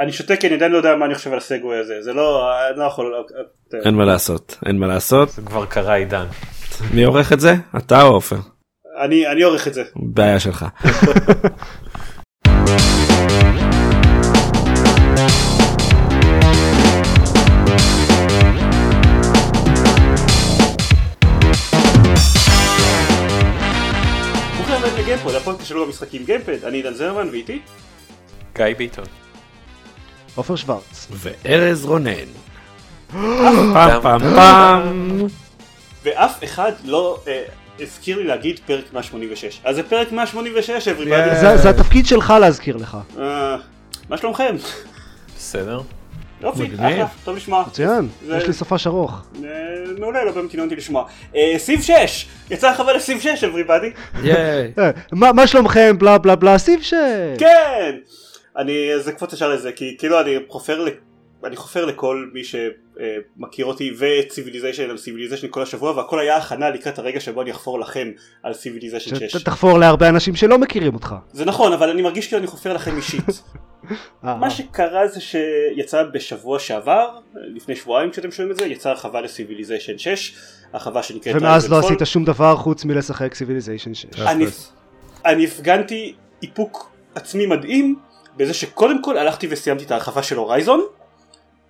אני שותק כי אני עדיין לא יודע מה אני חושב על הסגווי הזה זה לא אני לא יכול אין מה לעשות אין מה לעשות. זה כבר קרה עידן. מי עורך את זה? אתה או עופר? אני אני עורך את זה. בעיה שלך. לגיימפוד הפודקאסט שלו במשחקים גיימפד. אני עידן זרמן ואיתי? גיא ביטון. עופר שוורץ. וארז רונן. פעם פעם פעם. ואף אחד לא אה, הזכיר לי להגיד פרק 186 אז זה פרק 186 everybody זה זה התפקיד שלך להזכיר לך. אה, מה שלומכם? בסדר. יופי. אחלה טוב לשמוע מצוין, זה- יש לי סופש ארוך. אה, מעולה לא באמת עניין אותי לשמוע סיב 6 יצא חבל לסיב 6 everybody ייי. אה, מה שלומכם בלה בלה בלה Civ ש... כן אני זה קפוץ ישר לזה כי כאילו אני חופר. אני חופר לכל מי שמכיר אותי ו Civilization על Civilization כל השבוע והכל היה הכנה לקראת הרגע שבו אני אחפור לכם על Civilization 6 שתחפור להרבה אנשים שלא מכירים אותך. זה נכון אבל אני מרגיש כאילו אני חופר לכם אישית אה, מה שקרה זה שיצא בשבוע שעבר לפני שבועיים כשאתם שומעים את זה יצאה הרחבה ל Civilization 6 הרחבה שנקראת ומאז לא. עשית שום דבר חוץ מלשחק Civilization 6. אני, אני הפגנתי איפוק עצמי מדהים בזה שקודם כל הלכתי וסיימתי את ההרחבה של Horizon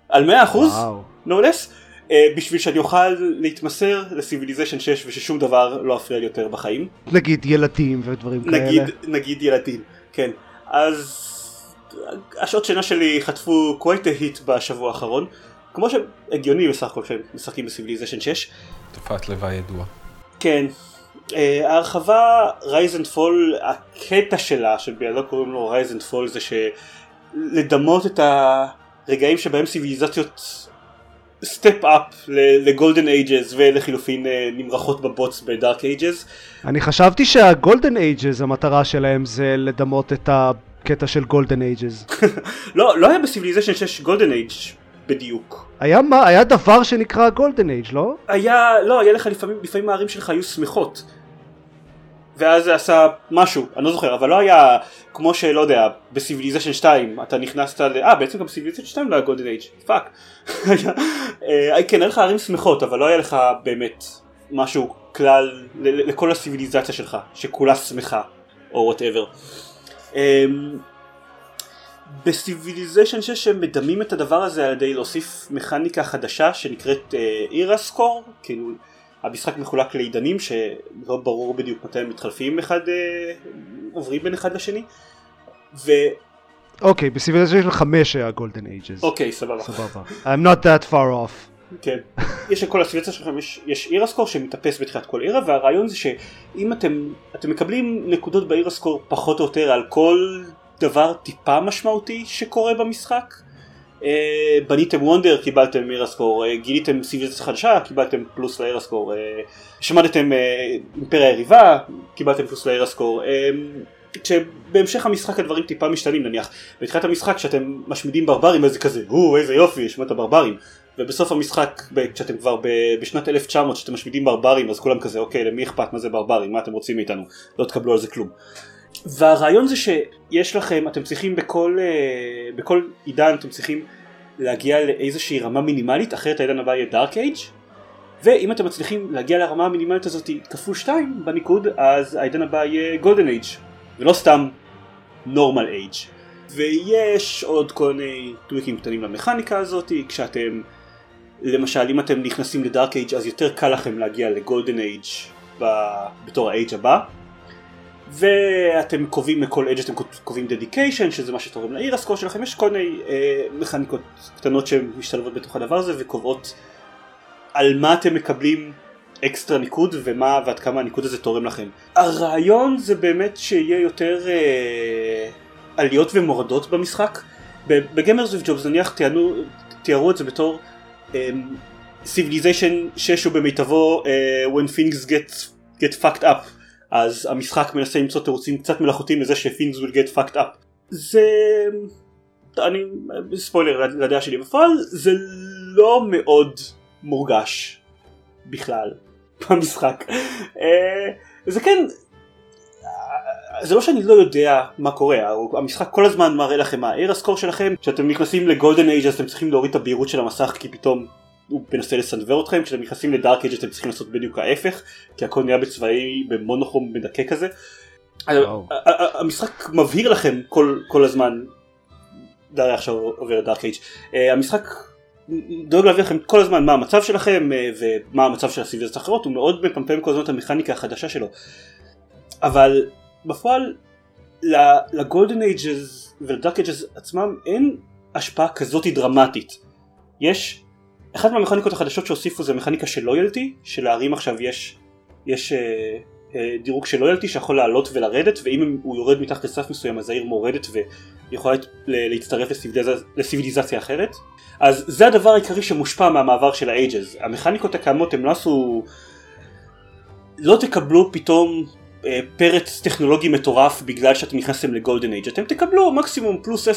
על 100% וואו. no less אה, בשביל שאני אוכל להתמסר ל Civilization 6 וששום דבר לא יפריע לי יותר בחיים נגיד ילדים ודברים כאלה. נגיד, נגיד ילדים כן אז השעות שינה שלי חטפו quite a hit בשבוע האחרון כמו שהגיוני בסך הכל כשהם משחקים ב Civilization 6 תופעת לוואי ידועה. כן, אה, ההרחבה Rise and Fall, הקטע שלה, שבילדו קוראים לו Rise and Fall, זה שלדמות את הרגעים שבהם ציוויליזציות step up ל golden ages ולחילופין אה, נמרחות בבוץ ב dark ages. אני חשבתי שה golden ages המטרה שלהם זה לדמות את הקטע של golden ages. לא, לא היה ב Civilization 6 golden age בדיוק. היה מה? היה דבר שנקרא golden age לא? היה, לא, היה לך לפעמים, לפעמים הערים שלך היו שמחות. ואז זה עשה משהו, אני לא זוכר, אבל לא היה כמו שלא יודע, ב Civilization 2 אתה נכנסת ל... אה, בעצם גם ב Civilization 2 לא היה golden age, פאק. היה- אה, כן, היה לך ערים שמחות, אבל לא היה לך באמת משהו כלל לכל הציביליזציה שלך, שכולה שמחה, או whatever. ב Civilization 6 הם מדמים את הדבר הזה על ידי להוסיף מכניקה חדשה שנקראת era score, כאילו המשחק מחולק לעידנים שלא ברור בדיוק מתי הם מתחלפים אחד, אה, עוברים בין אחד לשני. ואוקיי, אוקיי, ב Civilization 5 היה golden ages. אוקיי, סבבה. סבבה. I'm not that far off. כן. יש לכל הציביליזציה שלכם יש, יש era score שמתאפס בתחילת כל era והרעיון זה שאם אתם, אתם מקבלים נקודות ב era score פחות או יותר על כל דבר טיפה משמעותי שקורה במשחק. אה, בניתם וונדר קיבלתם אירה סקור, אה, גיליתם סיביליזציה חדשה קיבלתם פלוס לאירה סקור, אה, שמדתם אימפריה יריבה קיבלתם פלוס לאירה סקור. אה, כשבהמשך המשחק הדברים טיפה משתנים נניח בתחילת המשחק כשאתם משמידים ברברים אז זה כזה או איזה יופי השמדת ברברים ובסוף המשחק כשאתם כבר בשנת 1900 כשאתם משמידים ברברים אז כולם כזה אוקיי למי אכפת מה זה ברברים מה אתם רוצים מאיתנו לא תקבלו על זה כלום. והרעיון זה שיש לכם אתם צריכים בכל אה, בכל עידן אתם צריכים להגיע לאיזושהי רמה מינימלית אחרת העידן הבא יהיה dark age ואם אתם מצליחים להגיע לרמה המינימלית הזאת כפול 2 בניקוד אז העידן הבא יהיה golden age ולא סתם normal age ויש עוד כל מיני tweak ים קטנים למכניקה הזאת כשאתם למשל אם אתם נכנסים ל dark age אז יותר קל לכם להגיע ל golden age בתור ה age הבא ואתם קובעים לכל age אתם קובעים dedication שזה מה שתורם ל era score שלכם יש כל מיני אה, מכניקות קטנות שמשתלבות בתוך הדבר הזה וקובעות על מה אתם מקבלים אקסטרה ניקוד ומה ועד כמה הניקוד הזה תורם לכם. הרעיון זה באמת שיהיה יותר אה, עליות ומורדות במשחק. ב Gamers With Jobs נניח תיארו, תיארו את זה בתור Civilization 6 הוא במיטבו אה, when things get, get fucked up אז המשחק מנסה למצוא תירוצים קצת מלאכותיים לזה ש things will get fucked up. זה אני ספוילר לדעה שלי בפועל זה לא מאוד מורגש בכלל במשחק. אה, זה כן זה לא שאני לא יודע מה קורה, המשחק כל הזמן מראה לכם מה ה-era score שלכם, כשאתם נכנסים ל golden age אז אתם צריכים להוריד את הבהירות של המסך כי פתאום הוא מנסה לסנוור אתכם, כשאתם נכנסים לדארק אייג' אתם צריכים לעשות בדיוק ההפך, כי הכל נהיה בצבעי במונוכרום מדכא כזה. המשחק מבהיר לכם כל, כל הזמן, דריה עכשיו עובר את דארק אייג', אה, המשחק דואג להביא לכם כל הזמן מה המצב שלכם אה, ומה המצב של הסיביזיות האחרות, הוא מאוד מפמפם כל הזמן את המכניקה החדשה שלו. אבל בפועל לגולדן אייג'ז ולדארק אייג'ז עצמם אין השפעה כזאת דרמטית. יש, אחת מהמכניקות החדשות שהוסיפו זה מכניקה של לויאלטי, שלערים עכשיו יש, יש אה, אה, דירוג של לויאלטי שיכול לעלות ולרדת ואם הוא יורד מתחת לסף מסוים אז העיר מורדת ויכולה להצטרף לסיביליז... לסיביליזציה אחרת. אז זה הדבר העיקרי שמושפע מהמעבר של האייג'ז. המכניקות הקיימות הם לא עשו... לא תקבלו פתאום אה, פרץ טכנולוגי מטורף בגלל שאתם נכנסתם לגולדן אייג' אתם תקבלו מקסימום פלוס 10%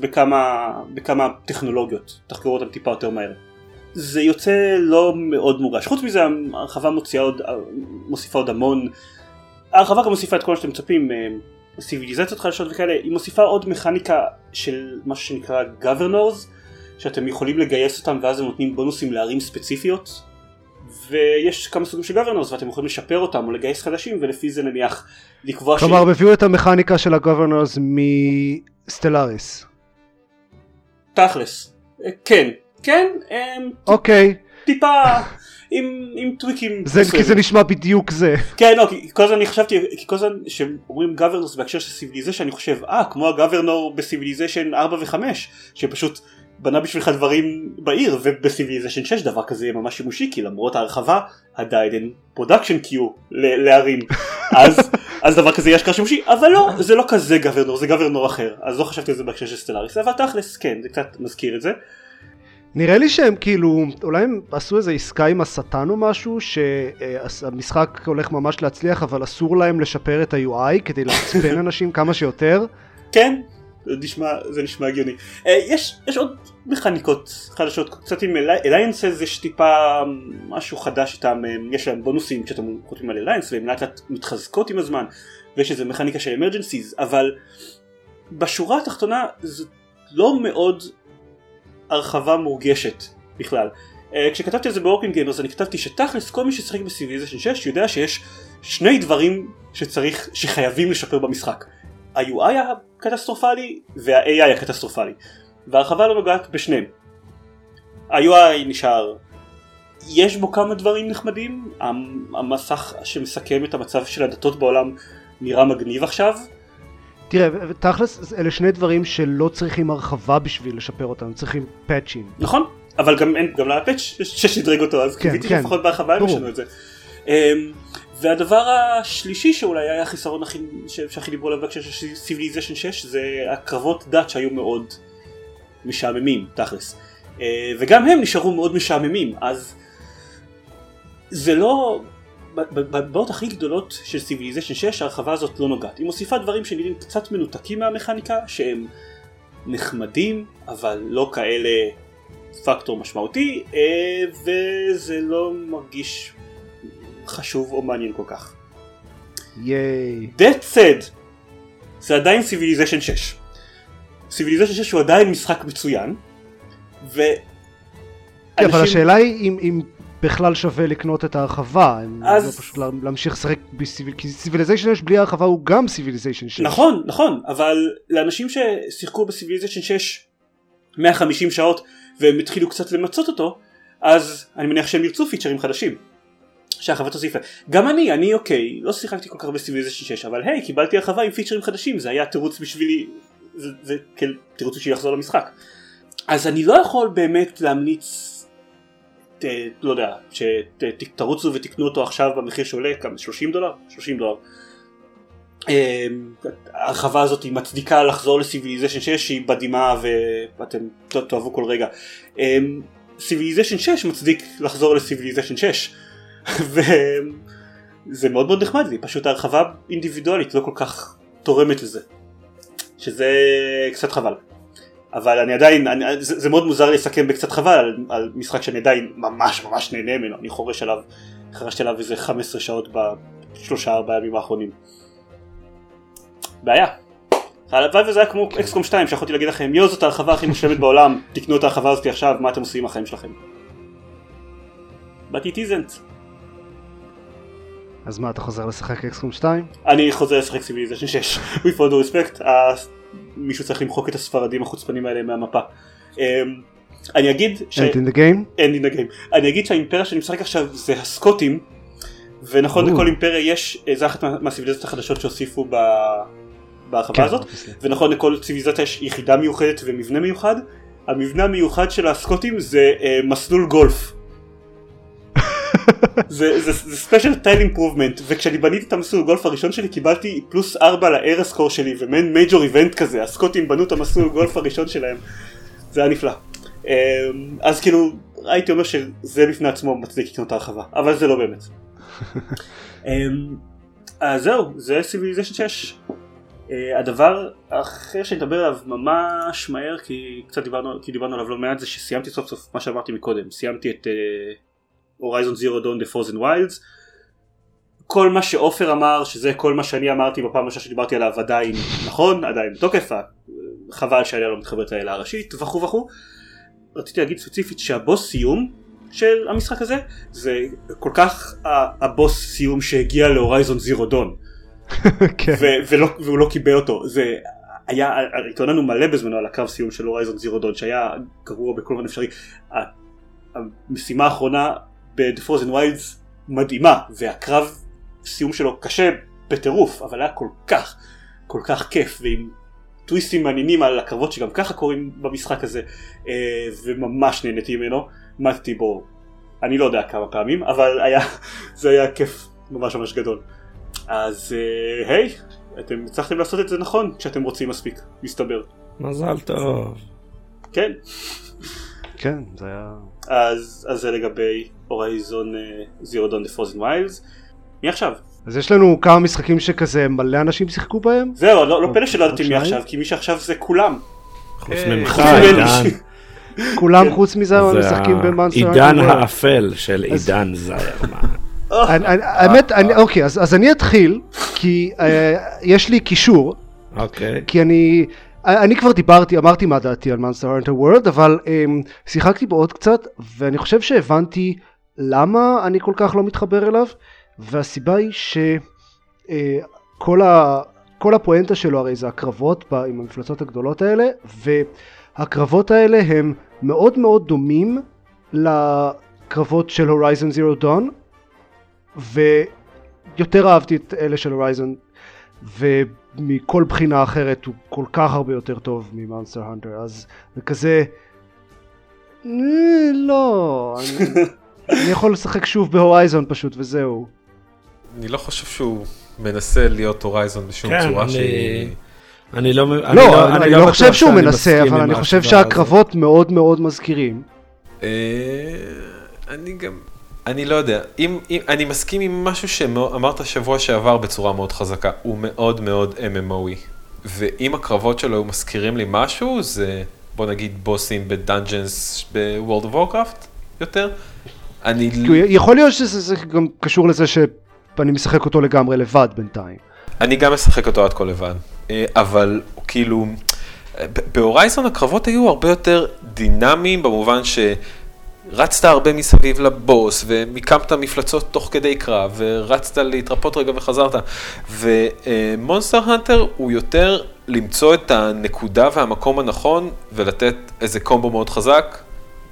בכמה, בכמה טכנולוגיות תחקרו אותם טיפה יותר מהר. זה יוצא לא מאוד מורגש. חוץ מזה ההרחבה עוד, מוסיפה עוד המון ההרחבה גם מוסיפה את כל מה שאתם מצפים אה, סיביליזציות חדשות וכאלה. היא מוסיפה עוד מכניקה של מה שנקרא governors שאתם יכולים לגייס אותם ואז הם נותנים בונוסים לערים ספציפיות. ויש כמה סוגים של governors ואתם יכולים לשפר אותם או לגייס חדשים ולפי זה נניח לקבוע כלומר, הם הביאו את המכניקה של ה governors מ Stellaris. תכלס. כן כן הם אוקיי, טיפה עם, עם טוויקים זה- כי. זה נשמע בדיוק זה. כן לא כי כל הזמן אני חשבתי כי כל הזמן שאומרים governors בהקשר של Civilization אני חושב אה כמו ה governor ב Civilization 4 ו5 שפשוט בנה בשבילך דברים בעיר וב Civilization 6 דבר כזה יהיה ממש שימושי כי למרות ההרחבה עדיין אין production queue לערים אז אז דבר כזה יהיה אשכרה שימושי אבל לא זה לא כזה governor זה governor אחר אז לא חשבתי על זה בהקשר של Stellaris אבל תכלס כן זה קצת מזכיר את זה נראה לי שהם כאילו, אולי הם עשו איזה עסקה עם השטן או משהו, שהמשחק הולך ממש להצליח, אבל אסור להם לשפר את ה-UI כדי לעצבן אנשים כמה שיותר. כן, זה נשמע, זה נשמע הגיוני. אה, יש, יש עוד מכניקות חדשות, קצת עם alliances יש טיפה משהו חדש איתם, אה, יש להם בונוסים כשאתם חותמים על alliance והם לאט לאט מתחזקות עם הזמן, ויש איזה מכניקה של emergencies, אבל בשורה התחתונה זה לא מאוד הרחבה מורגשת בכלל. אה, כשכתבתי על זה ב Working Gamers אני כתבתי שתכלס כל מי ששיחק ב Civilization 6 יודע שיש שני דברים שצריך, שחייבים לשפר במשחק. ה-UI הקטסטרופלי וה-AI הקטסטרופלי. וההרחבה לא נוגעת בשניהם. ה-UI נשאר, יש בו כמה דברים נחמדים, המ- המסך שמסכם את המצב של הדתות בעולם נראה מגניב עכשיו, תראה, תכלס, אלה שני דברים שלא צריכים הרחבה בשביל לשפר אותם, צריכים פאצ'ים. נכון? אבל גם אין, גם לפאץ' ששדרג אותו אז כן, קיוויתי כן. שלפחות בהרחבה הם. ישנו את זה. אמ, והדבר השלישי שאולי היה החיסרון הכי, שהכי דיברו עליו בהקשר של Civilization 6 זה הקרבות דת שהיו מאוד משעממים תכלס. אה, וגם הם נשארו מאוד משעממים אז זה לא בבעיות הכי גדולות של Civilization 6 ההרחבה הזאת לא נוגעת. היא מוסיפה דברים שנראים קצת מנותקים מהמכניקה שהם נחמדים אבל לא כאלה פקטור משמעותי אה, וזה לא מרגיש חשוב או מעניין כל כך. ייי. That said זה עדיין Civilization 6. Civilization 6 הוא עדיין משחק מצוין ו... כן, אבל השאלה היא אם, אם בכלל שווה לקנות את ההרחבה, אם אז- לא פשוט לה- להמשיך לשחק ב Civil... כי Civilization 6 בלי ההרחבה הוא גם Civilization 6. נכון נכון אבל לאנשים ששיחקו ב Civilization 6 150 שעות והם התחילו קצת למצות אותו אז אני מניח שהם ירצו פיצ'רים חדשים. שהרחבה תוסיף להם. גם אני אני אוקיי לא שיחקתי כל כך ב Civilization 6 אבל היי קיבלתי הרחבה עם פיצ'רים חדשים זה היה תירוץ בשבילי זה, זה כן, תירוץ בשבילי לחזור למשחק. אז אני לא יכול באמת להמליץ ת, לא יודע שתרוצו ותקנו אותו עכשיו במחיר שעולה כמה 30 דולר 30 דולר. אמ, ההרחבה הזאת היא מצדיקה לחזור ל Civilization 6 שהיא בדימה ואתם תאהבו כל רגע. Civilization 6 מצדיק לחזור ל Civilization 6 וזה מאוד מאוד נחמד לי פשוט ההרחבה אינדיבידואלית לא כל כך תורמת לזה שזה קצת חבל. אבל אני עדיין, אני, זה, זה מאוד מוזר לסכם בקצת חבל על, על משחק שאני עדיין ממש ממש נהנה ממנו, אני חורש עליו, חרשתי עליו איזה 15 שעות בשלושה ארבעה ימים האחרונים. בעיה. הלוואי וזה היה כמו XCOM 2 שיכולתי להגיד לכם יואו זאת ההרחבה הכי מושלמת בעולם תקנו את ההרחבה הזאת עכשיו מה אתם עושים עם החיים שלכם. But it isn't. אז מה, אתה חוזר לשחק XCOM 2? אני חוזר לשחק Civilization 6 with all respect ה- מישהו צריך למחוק את הספרדים החוצפנים האלה מהמפה. אמ, אני אגיד ש... End in the game? אין לי נגעים. אני אגיד שהאימפריה שאני משחק עכשיו זה הסקוטים ונכון. לכל אימפריה יש זה אחת מה- מהסיביליזציות החדשות שהוסיפו ב... בהרחבה כן, הזאת. ונכון לכל ציוויליזציה יש יחידה מיוחדת ומבנה מיוחד המבנה המיוחד של הסקוטים זה אה, מסלול גולף. זה special tile improvement וכשאני בניתי את המסלול גולף הראשון שלי קיבלתי פלוס 4 ל era score שלי ומעין major event כזה הסקוטים בנו את המסלול גולף הראשון שלהם. זה היה נפלא. אמ, אז כאילו הייתי אומר שזה בפני עצמו מצדיק לקנות את ההרחבה אבל זה לא באמת. אמ, אז זהו זה Civilization 6 אה, הדבר האחר שאני אדבר עליו ממש מהר כי קצת דיברנו, כי דיברנו עליו לא מעט זה שסיימתי סוף סוף מה שאמרתי מקודם. סיימתי את Horizon Zero Dawn The Frozen Wilds כל מה שעופר אמר שזה כל מה שאני אמרתי בפעם הראשונה שדיברתי עליו עדיין נכון עדיין בתוקף חבל שאני לא מתחברת לאלה הראשית וכו' וכו' רציתי להגיד ספציפית שהבוס סיום של המשחק הזה זה כל כך הבוס סיום שהגיע להורייזון זירו דון והוא לא קיבל אותו. זה היה התלוננו מלא בזמנו על הקרב סיום של הורייזון זירו דון שהיה גרוע בכל מיני אפשרי. המשימה האחרונה ב-The Frozen Wilds מדהימה והקרב סיום שלו קשה בטירוף אבל היה כל כך כל כך כיף ועם טוויסטים מעניינים על הקרבות שגם ככה קורים במשחק הזה אה, וממש נהניתי ממנו מתתי בו אני לא יודע כמה פעמים אבל היה זה היה כיף ממש ממש גדול. אז אה, היי אתם הצלחתם לעשות את זה נכון כשאתם רוצים מספיק מסתבר. מזל טוב. כן. כן, זה היה... אז אז זה לגבי Horizon Zero Dawn The Frozen Wilds מי עכשיו? אז יש לנו כמה משחקים שכזה מלא אנשים שיחקו בהם? זהו לא, לא פלא שלא ידעתי מי שניים? עכשיו כי מי שעכשיו זה כולם חוץ היי. ממך. עידן. כולם חוץ מזה זה משחקים ב Monster העידן האפל של עידן זיירמן. האמת, אוקיי, אז אז אני אתחיל, כי אה, יש לי קישור, אוקיי. כי אני... אני כבר דיברתי, אמרתי מה דעתי על Monster Hunter World, אבל אמ, שיחקתי בו עוד קצת, ואני חושב שהבנתי למה אני כל כך לא מתחבר אליו, והסיבה היא שכל ה... כל הפואנטה שלו הרי זה הקרבות ב- עם המפלצות הגדולות האלה, והקרבות האלה הם מאוד מאוד דומים לקרבות של Horizon Zero Dawn, ויותר אהבתי את אלה של Horizon, ומכל בחינה אחרת הוא כל כך הרבה יותר טוב ממאנסטר הנטר, אז זה כזה... "אה, לא, אני, אני יכול לשחק שוב בהורייזון פשוט וזהו. אני לא חושב שהוא מנסה להיות הורייזון בשום כן, צורה אני- שהיא... אני לא אני לא, אני לא בטוח חושב שהוא מנסה, אבל אני חושב. שהקרבות מאוד מאוד מזכירים. אה, אני גם... אני לא יודע, אם, אם, אני מסכים עם משהו שאמרת שבוע שעבר בצורה מאוד חזקה, הוא מאוד מאוד MMOE. ואם הקרבות שלו מזכירים לי משהו, זה בוא נגיד בוסים ב dungeons ב World of Warcraft יותר. אני... יכול להיות שזה זה גם קשור לזה שאני משחק אותו לגמרי לבד בינתיים. אני גם משחק אותו עד כה לבד, אה, אבל כאילו, ב Horizon הקרבות היו הרבה יותר דינמיים במובן שרצת הרבה מסביב לבוס ומיקמת מפלצות תוך כדי קרב ורצת להתרפות רגע וחזרת. ומונסטר הנטר הוא יותר למצוא את הנקודה והמקום הנכון ולתת איזה קומבו מאוד חזק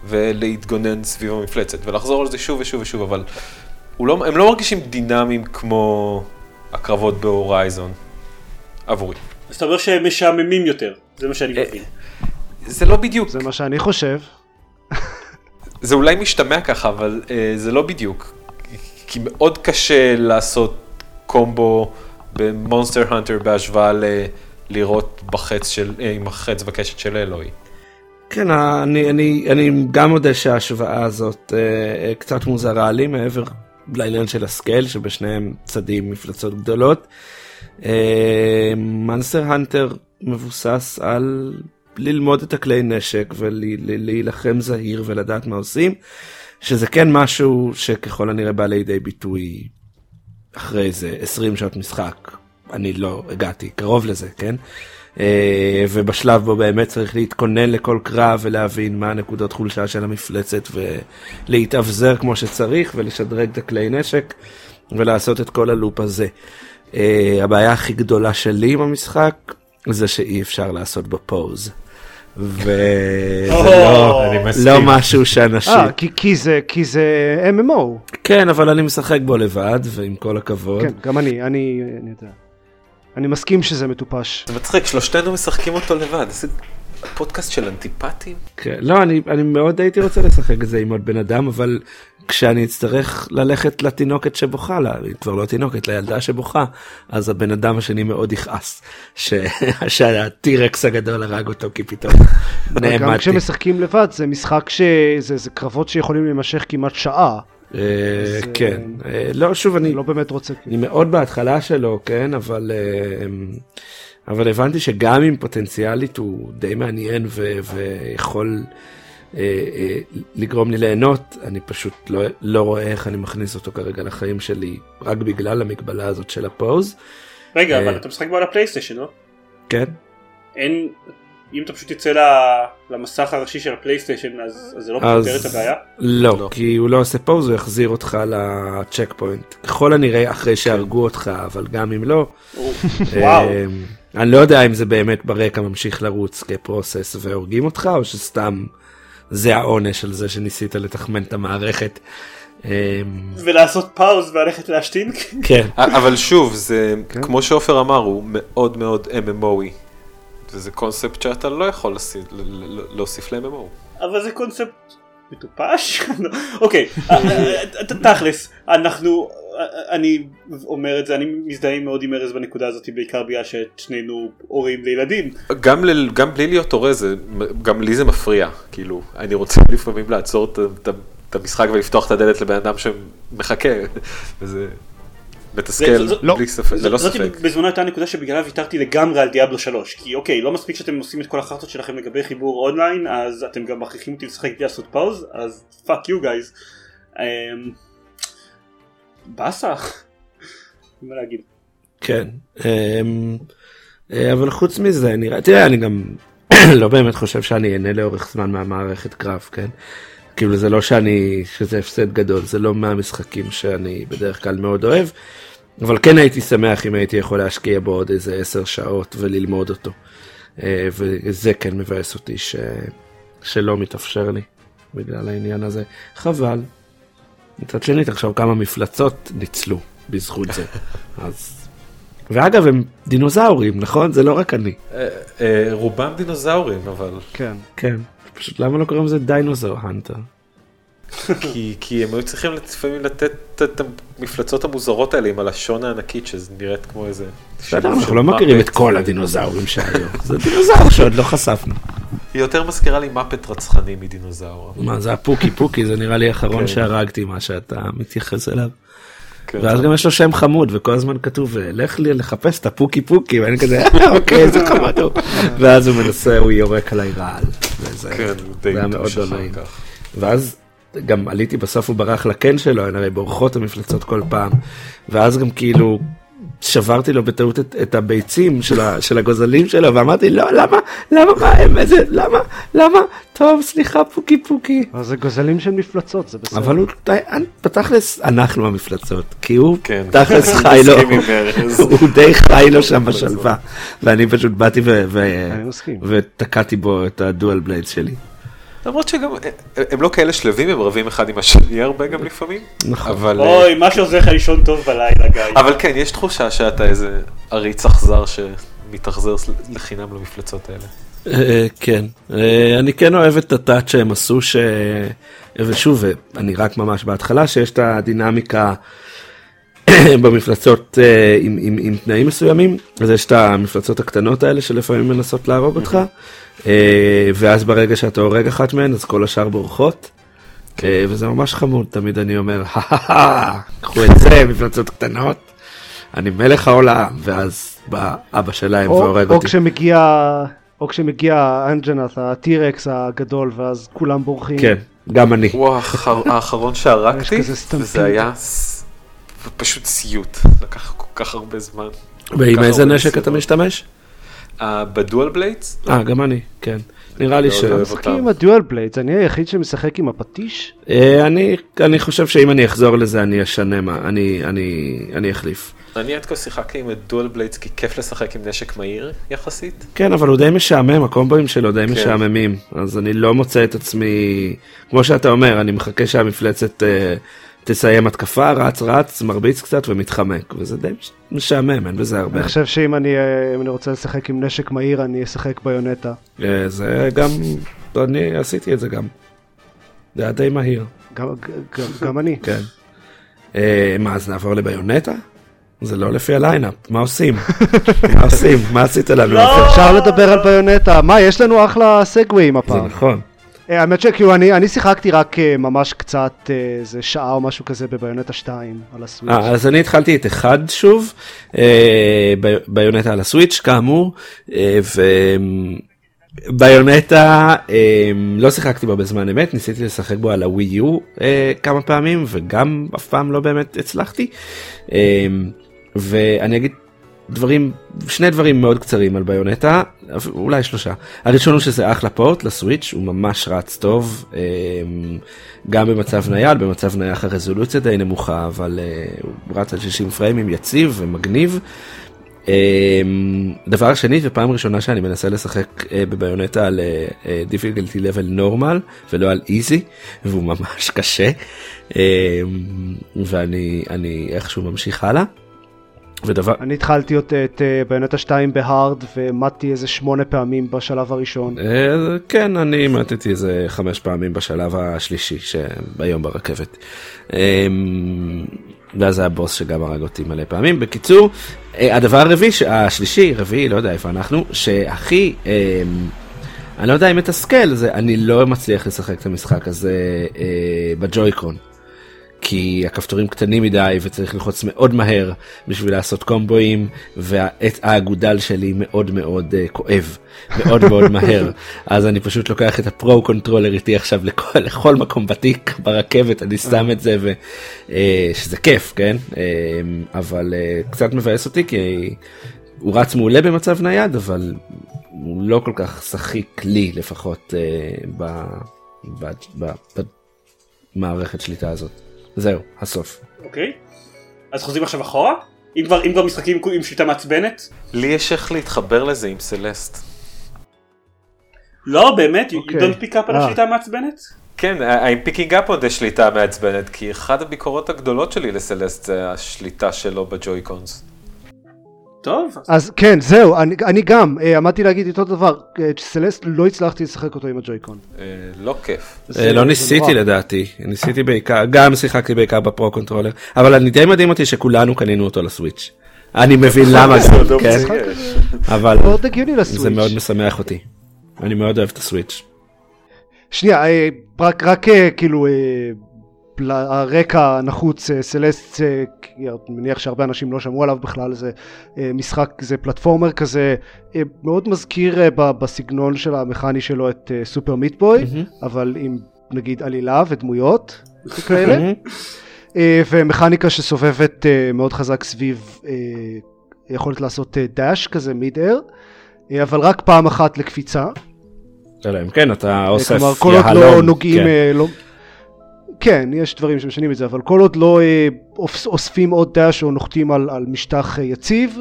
ולהתגונן סביב המפלצת ולחזור על זה שוב ושוב ושוב, אבל לא, הם לא מרגישים דינמיים כמו הקרבות בהורייזון, עבורי. אז אתה אומר שהם משעממים יותר זה מה שאני אה, מבין זה לא בדיוק, זה מה שאני חושב. זה אולי משתמע ככה, אבל אה, זה לא בדיוק. כי מאוד קשה לעשות combo ב Monster Hunter בהשוואה ל... לירות בחץ של, אה, עם החץ וקשת של Aloy. כן, אני, אני, אני גם מודה שההשוואה הזאת אה, אה, קצת מוזרה לי מעבר לעניין של ה scale שבשניהם צדים מפלצות גדולות. אה, Monster Hunter מבוסס על ללמוד את הכלי נשק ולהילחם זהיר ולדעת מה עושים, שזה כן משהו שככל הנראה בא לידי ביטוי אחרי זה 20 שעות משחק אני לא הגעתי קרוב לזה, כן? אה, ובשלב בו באמת צריך להתכונן לכל קרב ולהבין מה הנקודות חולשה של המפלצת ולהתאבזר כמו שצריך ולשדרג את הכלי נשק ולעשות את כל הלופ הזה. אה, הבעיה הכי גדולה שלי עם המשחק זה שאי אפשר לעשות בו פוז. וזה לא, אני מסכים. לא משהו שאנשים... אה, כי- כי זה- כי זה MMO. כן, אבל אני משחק בו לבד, ועם כל הכבוד. כן, גם אני, אני אני יודע. אני מסכים שזה מטופש. זה מצחיק, שלושתנו משחקים אותו לבד. איזה פודקאסט של אנטיפטים? כן, לא, אני, אני מאוד הייתי רוצה לשחק את זה עם עוד בן אדם, אבל כשאני אצטרך ללכת לתינוקת שבוכה לה, היא כבר לא תינוקת, לילדה שבוכה, אז הבן אדם השני מאוד יכעס, ש... שהטירקס הגדול הרג אותו, כי פתאום אבל גם נעמדתי. כשמשחקים לבד זה משחק שזה זה קרבות שיכולים להימשך כמעט שעה. אה, כן, אה, לא, שוב, אני, לא באמת רוצה. אני מאוד בהתחלה שלו, כן, אבל, אה, אבל הבנתי שגם אם פוטנציאלית הוא די מעניין ויכול אה, אה, לגרום לי ליהנות, אני פשוט לא, לא רואה איך אני מכניס אותו כרגע לחיים שלי, רק בגלל המגבלה הזאת של ה pause. רגע, אה. אבל אתה משחק בו על ה PlayStation, לא? כן, אין... אם אתה פשוט יצא ל- למסך הראשי של ה PlayStation אז אז זה לא אז- פותר את הבעיה? לא, לא. כי הוא לא עושה pause, הוא יחזיר אותך ל checkpoint. ככל הנראה אחרי שהרגו אותך, אבל גם אם לא, וואו. אה, אני לא יודע אם זה באמת ברקע ממשיך לרוץ כ process והורגים אותך, או שסתם זה העונש על זה שניסית לתחמן את המערכת. אה, ולעשות פאוז וללכת להשתין? כן, אבל שוב, זה, כן. כמו שעופר אמר, הוא מאוד מאוד MMOי. וזה קונספט שאתה לא יכול להוסיף- ל- ל- להוסיף ל-MMO. אבל זה קונספט מטופש? אוקיי, אה, אה, תכלס, אנחנו, אני אומר את זה, אני מזדהה מאוד עם ארז בנקודה הזאת בעיקר בגלל ששנינו הורים לילדים. גם, ל, גם בלי להיות הורה, זה, גם לי זה מפריע. כאילו, אני רוצה לפעמים לעצור את, את, את המשחק ולפתוח את הדלת לבן אדם שמחכה. וזה מתסכל, זה- זה- בלי ספק, ללא זאת ספק. בזמנו הייתה הנקודה שבגללה ויתרתי לגמרי על Diablo 3 כי אוקיי לא מספיק שאתם עושים את כל החרטות שלכם לגבי חיבור אונליין אז אתם גם מכריחים אותי לשחק בלי לעשות pause אז fuck you guys. באסה. מה להגיד. כן. אמ, אה, אבל חוץ מזה, נראה, תראה, אני גם לא באמת חושב שאני אהנה לאורך זמן מהמערכת קרב, כן? כאילו זה לא שאני, שזה הפסד גדול, זה לא מהמשחקים שאני בדרך כלל מאוד אוהב, אבל כן הייתי שמח אם הייתי יכול להשקיע בו עוד איזה עשר שעות וללמוד אותו. אה, וזה כן מבאס אותי ש... שלא מתאפשר לי בגלל העניין הזה. חבל. מצד שני, תחשוב כמה מפלצות ניצלו בזכות זה. אז... ואגב, הם דינוזאורים, נכון? זה לא רק אני. אה, אה, רובם דינוזאורים, אבל... כן. כן. פשוט למה לא קוראים לזה דיינוזאור הנטר? כי, כי הם היו צריכים לפעמים לתת את- המפלצות המוזרות האלה עם הלשון הענקית שנראית כמו איזה... בסדר, אנחנו לא מכירים את. כל הדינוזאורים שהיו. זה דינוזאור שעוד לא חשפנו. היא יותר מזכירה לי מאפט רצחני מדינוזאור. מה, זה הפוקי פוקי, זה נראה לי האחרון כן. שהרגתי, מה שאתה מתייחס אליו. כן. ואז גם יש לו שם חמוד, וכל הזמן כתוב, לך לי לחפש את הפוקי פוקי, ואני כזה, "אה, אוקיי, איזה חמוד הוא. ואז הוא מנסה, הוא יורק עליי רעל. כן, זה היה מאוד לא נעים. ואז גם עליתי בסוף הוא ברח לקן שלו, הן הרי בורחות המפלצות כל פעם, ואז גם כאילו שברתי לו בטעות את, את הביצים של, ה, של הגוזלים שלו, ואמרתי לא למה למה מה הם איזה למה למה טוב סליחה פוקי פוקי. אבל זה גוזלים של מפלצות, זה בסדר. אבל הוא די- בתכלס אנחנו המפלצות כי הוא כן. תכלס חי לו. הוא די חי לו שם בשלווה ואני פשוט באתי. ותקעתי בו את הדואל בלייד שלי. למרות שגם, אה, הם לא כאלה שלווים, הם רבים אחד עם השני הרבה גם לפעמים. נכון. אבל... אה, אוי מה שעוזר לך לישון טוב בלילה גיא. אבל כן, יש תחושה שאתה איזה עריץ אכזר שמתאכזר לחינם למפלצות האלה. אה, כן, אה, אני כן אוהב את הטאט שהם עשו, ש... ושוב, אני רק ממש בהתחלה, שיש את הדינמיקה במפלצות אה, עם, עם, עם תנאים מסוימים, אז יש את המפלצות הקטנות האלה שלפעמים מנסות להרוג אותך, אה, ואז ברגע שאתה הורג אחת מהן, אז כל השאר בורחות. אה, וזה ממש חמוד, תמיד אני אומר, "הא, קחו את זה, מפלצות קטנות, אני מלך העולם, ואז בא אבא שלהם או, והורג או אותי. כשמגיע, או כשמגיע האנג'נת, הטירקס הגדול, ואז כולם בורחים. כן, גם אני. הוא האחר- האחרון שהרגתי. וזה היה פשוט סיוט. לקח כל כך הרבה זמן. ועם איזה נשק אתה. משתמש? אה, בדואל בליידס? אה, גם אני, כן. נראה לי ש... משחקים אותם. עם הדואל בליידס, אני היחיד שמשחק עם הפטיש. אה, אני, אני חושב שאם אני אחזור לזה אני אשנה מה, אני, אני, אני אחליף. אני עד כה שיחקתי עם דואל בליידס כי כיף לשחק עם נשק מהיר יחסית. כן, אבל הוא די משעמם, הקומבואים שלו די כן. משעממים, אז אני לא מוצא את עצמי, כמו שאתה אומר, אני מחכה שהמפלצת אה, תסיים התקפה, רץ רץ, מרביץ קצת ומתחמק, וזה די מש- משעמם, אין בזה הרבה. אני חושב שאם אני אה, אני רוצה לשחק עם נשק מהיר, אני אשחק ביונטה. אה, זה גם, אני עשיתי את זה גם. זה היה די מהיר, גם- גם- גם אני. כן. אה, מה, אז נעבור לביונטה? זה לא לפי הליינאפ, מה עושים? מה עושים? מה עשית לנו? לא! אפשר לדבר על ביונטה, מה, יש לנו אחלה סגוויים זה הפעם. נכון. אה, האמת שכאילו אני אני שיחקתי רק אה, ממש קצת, אה, איזה שעה או משהו כזה בביונטה 2 על הסוויץ'. אה, אז אני התחלתי את אחד שוב, אה, ביונטה על הסוויץ' כאמור, אה, וביונטה אה, לא שיחקתי בו בזמן אמת, ניסיתי לשחק בו על הווי יו כמה פעמים וגם אף פעם לא באמת הצלחתי. ואני אגיד דברים, שני דברים מאוד קצרים על ביונטה, אולי שלושה. הראשון הוא שזה אחלה פורט לסוויץ', הוא ממש רץ טוב, אה, גם במצב נייד, במצב נייח הרזולוציה די נמוכה, אבל אה, הוא רץ על 60 פריימים יציב ומגניב. אה, דבר שני, ופעם ראשונה שאני מנסה לשחק אה, בביונטה על דיפיקלטי לבל נורמל ולא על איזי, והוא ממש קשה, אה, ואני אני איכשהו ממשיך הלאה. ודבר, אני התחלתי את את, ביונטה 2 בהארד ומטתי איזה שמונה פעמים בשלב הראשון. אה, כן, אני מתתי איזה חמש פעמים בשלב השלישי שהיום ברכבת. אה, ואז היה בוס שגם הרג אותי מלא פעמים. בקיצור, אה, הדבר הרביעי, השלישי, רביעי, לא יודע איפה אנחנו, שהכי, אה, אני לא יודע אם מתסכל, זה אני לא מצליח לשחק את המשחק הזה אה, ב Joy-Con. כי הכפתורים קטנים מדי וצריך ללחוץ מאוד מהר בשביל לעשות קומבואים והעט האגודל שלי מאוד מאוד אה, כואב. מאוד מאוד מהר. אז אני פשוט לוקח את ה pro controller איתי עכשיו לכל, לכל מקום בתיק ברכבת אני שם את זה ו, uh, שזה כיף כן? uh, אבל uh, קצת מבאס אותי כי הוא רץ מעולה במצב נייד אבל הוא לא כל כך שחיק לי לפחות uh, ב, ב, ב, במערכת שליטה הזאת. זהו, הסוף. אוקיי. אז חוזרים עכשיו אחורה? אם כבר, אם כבר משחקים עם שיטה מעצבנת? לי יש איך להתחבר לזה עם סלסט. לא, באמת? You- You אוקיי. don't pick up על אה. השיטה המעצבנת? כן, I'm picking up on the שליטה מעצבנת, כי אחת הביקורות הגדולות שלי ל Celeste זה השליטה שלו ב Joy-Cons. טוב. אז כן, זהו, אני, אני גם, אה, עמדתי להגיד אותו דבר, אה, Celeste לא הצלחתי לשחק אותו עם ה Joy-Con. אה, לא כיף. זה- אה, לא ניסיתי נורא. לדעתי, ניסיתי בעיקר, גם שיחקתי בעיקר ב pro controller, אבל אני די מדהים אותי שכולנו קנינו אותו ל Switch. אני מבין למה זה כן. אבל. זה מאוד משמח אותי. אני מאוד אוהב את הסוויץ'. שנייה, אה, רק, רק אה, כאילו, אה, הרקע הנחוץ, אה, סלסט, אה, אני מניח שהרבה אנשים לא שמעו עליו בכלל, זה אה, משחק, זה פלטפורמר כזה, מאוד מזכיר בסגנון של המכני שלו את סופר מיטבוי, מהמם. אבל עם נגיד עלילה ודמויות כאלה. אה, ומכניקה שסובבת מאוד חזק סביב יכולת לעשות דאש כזה מיד אר, אבל רק פעם אחת לקפיצה. אלא אם כן אתה אוסף כלומר כל עוד יהלום. לא נוגעים, כן. לא... כן, יש דברים שמשנים את זה, אבל כל עוד לא אה, אוס- אוספים עוד דאש או נוחתים על, על משטח אה, יציב,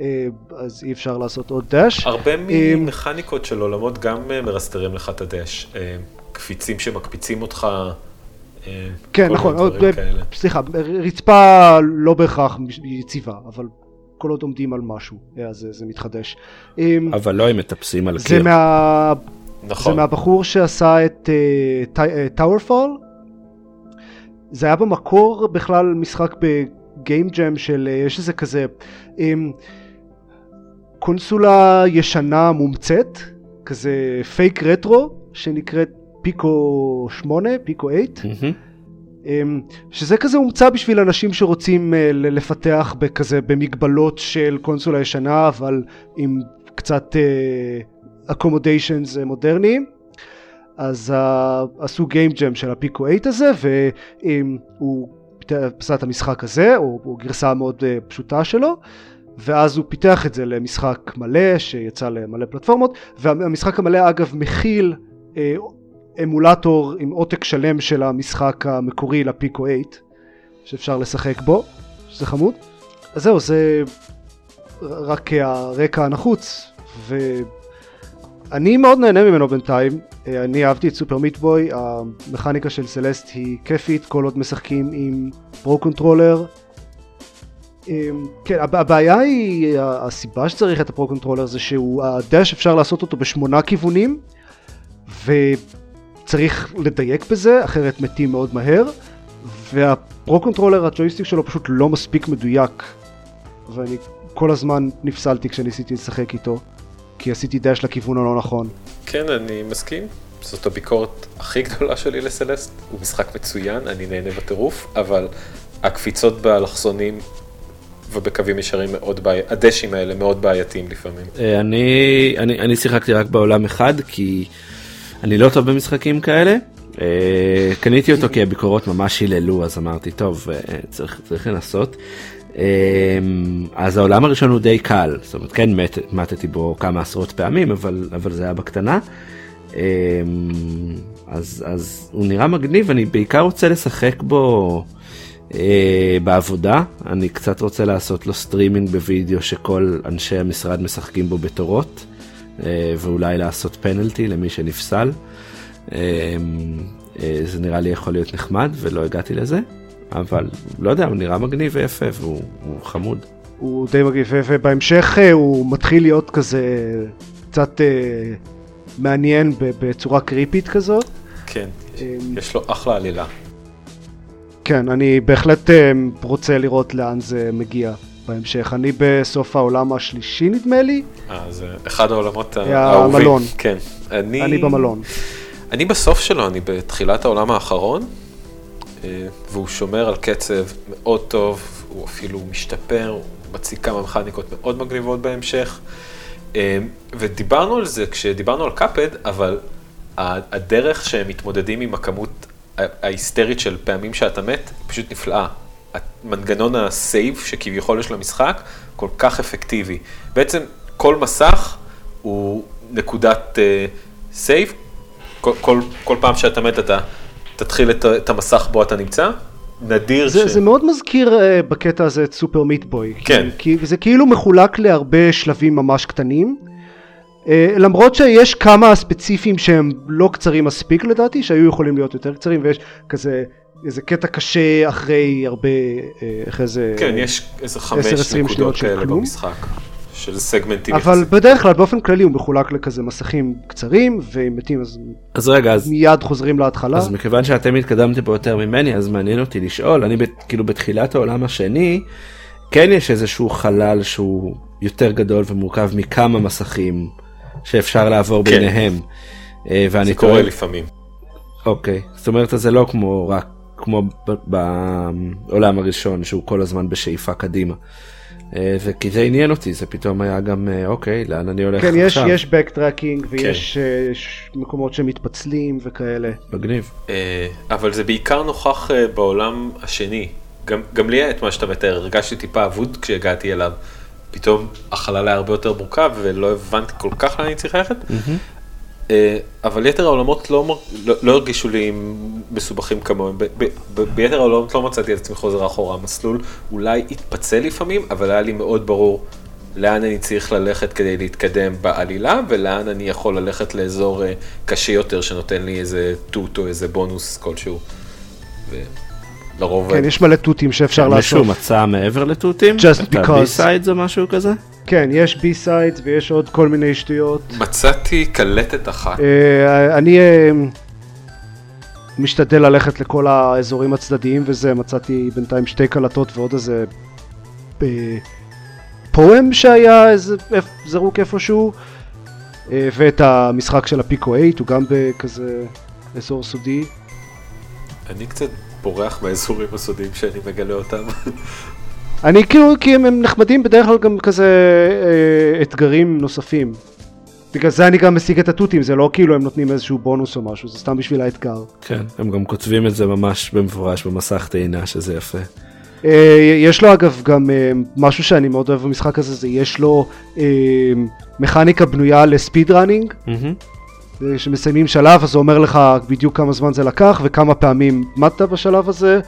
אה, אז אי אפשר לעשות עוד דאש. הרבה ממכניקות של עולמות גם מרסטרים לך את הדש. קפיצים שמקפיצים אותך. כן, נכון, עוד. סליחה, רצפה לא בהכרח יציבה, אבל כל עוד עומדים על משהו, אז זה, זה מתחדש. אה, אבל לא אם מטפסים על זה, קיר. מה, זה נכון. מהבחור שעשה את TowerFall. זה היה במקור בכלל משחק ב game jam של, אה, יש איזה כזה אמ, קונסולה ישנה מומצאת, כזה fake retro, שנקראת פיקו 8, פיקו 8. מהמם. אמ, שזה כזה הומצא בשביל אנשים שרוצים אה, לפתח בכזה במגבלות של קונסולה ישנה אבל עם קצת accommodations אה, מודרניים אז uh, עשו גיים ג'ם של הפיקו 8 הזה והוא עשה את המשחק הזה או, או גרסה מאוד uh, פשוטה שלו ואז הוא פיתח את זה למשחק מלא שיצא למלא פלטפורמות והמשחק המלא אגב מכיל אה, אמולטור עם עותק שלם של המשחק המקורי ל PICO 8 שאפשר לשחק בו, שזה חמוד. אז זהו, זה רק הרקע הנחוץ, ואני מאוד נהנה ממנו בינתיים. אני אהבתי את Super Meat Boy, המכניקה של Celeste היא כיפית כל עוד משחקים עם pro controller. כן, הבעיה היא, הסיבה שצריך את ה pro controller זה שהוא, ה dash אפשר לעשות אותו בשמונה כיוונים, וצריך לדייק בזה, אחרת מתים מאוד מהר. וה pro controller הג'ויסטיק שלו פשוט לא מספיק מדויק ואני כל הזמן נפסלתי כשניסיתי לשחק איתו כי עשיתי dash לכיוון הלא נכון. כן, אני מסכים. זאת הביקורת הכי גדולה שלי ל Celeste. הוא משחק מצוין, אני נהנה בטירוף, אבל הקפיצות באלכסונים ובקווים ישרים מאוד בעייתיים, הדשים האלה מאוד בעייתיים לפעמים. אה, אני, אני, אני שיחקתי רק בעולם אחד כי אני לא טוב במשחקים כאלה. אה, קניתי אותו כי הביקורות ממש היללו אז אמרתי טוב אה, צריך, צריך לנסות. אה, אז העולם הראשון הוא די קל זאת אומרת כן מת, מתתי בו כמה עשרות פעמים אבל אבל זה היה בקטנה. אז אז הוא נראה מגניב אני בעיקר רוצה לשחק בו בעבודה אני קצת רוצה לעשות לו סטרימינג בווידאו שכל אנשי המשרד משחקים בו בתורות ואולי לעשות פנלטי למי שנפסל. אמ, אה, זה נראה לי יכול להיות נחמד ולא הגעתי לזה, אבל לא יודע, הוא נראה מגניב ויפה והוא חמוד. הוא די מגניב ויפה, בהמשך אה, הוא מתחיל להיות כזה קצת אה, מעניין בצורה קריפית כזאת. כן, אמ, יש לו אחלה עלילה. כן, אני בהחלט רוצה לראות לאן זה מגיע בהמשך. אני בסוף העולם השלישי נדמה לי. אה, זה אחד העולמות האהובים. המלון. כן. אני... אני במלון. אני בסוף שלו, אני בתחילת העולם האחרון, אה, והוא שומר על קצב מאוד טוב, הוא אפילו משתפר, הוא מציג כמה מכניקות מאוד מגניבות בהמשך. אה, ודיברנו על זה כשדיברנו על קאפד, אבל הדרך שהם מתמודדים עם הכמות ההיסטרית של פעמים שאתה מת, היא פשוט נפלאה. מנגנון ה save שכביכול יש למשחק, כל כך אפקטיבי. בעצם כל מסך הוא נקודת save, uh, כל, כל, כל פעם שאתה מת אתה תתחיל את, את המסך בו אתה נמצא. נדיר זה, ש... זה מאוד מזכיר uh, בקטע הזה את Super Meat Boy. כן. כי, כי זה כאילו מחולק להרבה שלבים ממש קטנים. Uh, למרות שיש כמה ספציפיים שהם לא קצרים מספיק לדעתי, שהיו יכולים להיות יותר קצרים, ויש כזה איזה קטע קשה אחרי הרבה, uh, אחרי איזה... כן, יש איזה חמש נקודות כאלה במשחק. של סגמנטים. אבל. בדרך כלל באופן כללי הוא מחולק לכזה מסכים קצרים ואם מתים אז, אז רגע אז מיד חוזרים להתחלה. אז מכיוון שאתם התקדמתם פה יותר ממני אז מעניין אותי לשאול אני ב, כאילו בתחילת העולם השני כן יש איזשהו חלל שהוא יותר גדול ומורכב מכמה מסכים שאפשר לעבור כן. ביניהם. אה, ואני זה קורה טוען... לפעמים. אוקיי זאת אומרת זה לא כמו רק כמו בעולם הראשון שהוא כל הזמן בשאיפה קדימה. אה, וכי זה עניין אותי, זה פתאום היה גם, אה, אוקיי, לאן אני הולך כן, עכשיו? כן, יש backtracking ויש כן. מקומות שמתפצלים וכאלה. מגניב. אבל זה בעיקר נוכח בעולם השני. גם, גם לי היה את מה שאתה מתאר, הרגשתי טיפה אבוד כשהגעתי אליו. פתאום החלל היה הרבה יותר מורכב ולא הבנתי כל כך לאן אני צריך ללכת. Mm-hmm. אה, אבל יתר העולמות לא, לא, לא הרגישו לי מסובכים כמוהם, ביתר העולמות לא מצאתי את עצמי חוזר אחורה, המסלול אולי התפצל לפעמים, אבל היה לי מאוד ברור לאן אני צריך ללכת כדי להתקדם בעלילה, ולאן אני יכול ללכת לאזור אה, קשה יותר שנותן לי איזה תות או איזה בונוס כלשהו. לרוב... כן, יש מלא תותים שאפשר לעשות. מישהו מצא מעבר לתותים? Just because. B-sides או משהו כזה? כן, יש sides ויש עוד כל מיני שטויות. מצאתי קלטת אחת. אה, אני אה, משתדל ללכת לכל האזורים הצדדיים וזה, מצאתי בינתיים שתי קלטות ועוד איזה אה, poem שהיה איזה זרוק איפשהו, ואת המשחק של ה PICO-8, הוא גם בכזה אזור סודי. אני קצת בורח מהאזורים הסודיים שאני מגלה אותם. אני כאילו, כי הם, הם נחמדים בדרך כלל גם כזה אה, אתגרים נוספים. בגלל זה אני גם משיג את התותים, זה לא כאילו הם נותנים איזשהו בונוס או משהו, זה סתם בשביל האתגר. כן, הם גם כותבים את זה ממש במפורש במסך טעינה, שזה יפה. אה, יש לו אגב גם אה, משהו שאני מאוד אוהב במשחק הזה, זה יש לו אה, מכניקה בנויה לספיד ראנינג, מהמם. כשמסיימים שלב אז זה אומר לך בדיוק כמה זמן זה לקח וכמה פעמים מתת בשלב הזה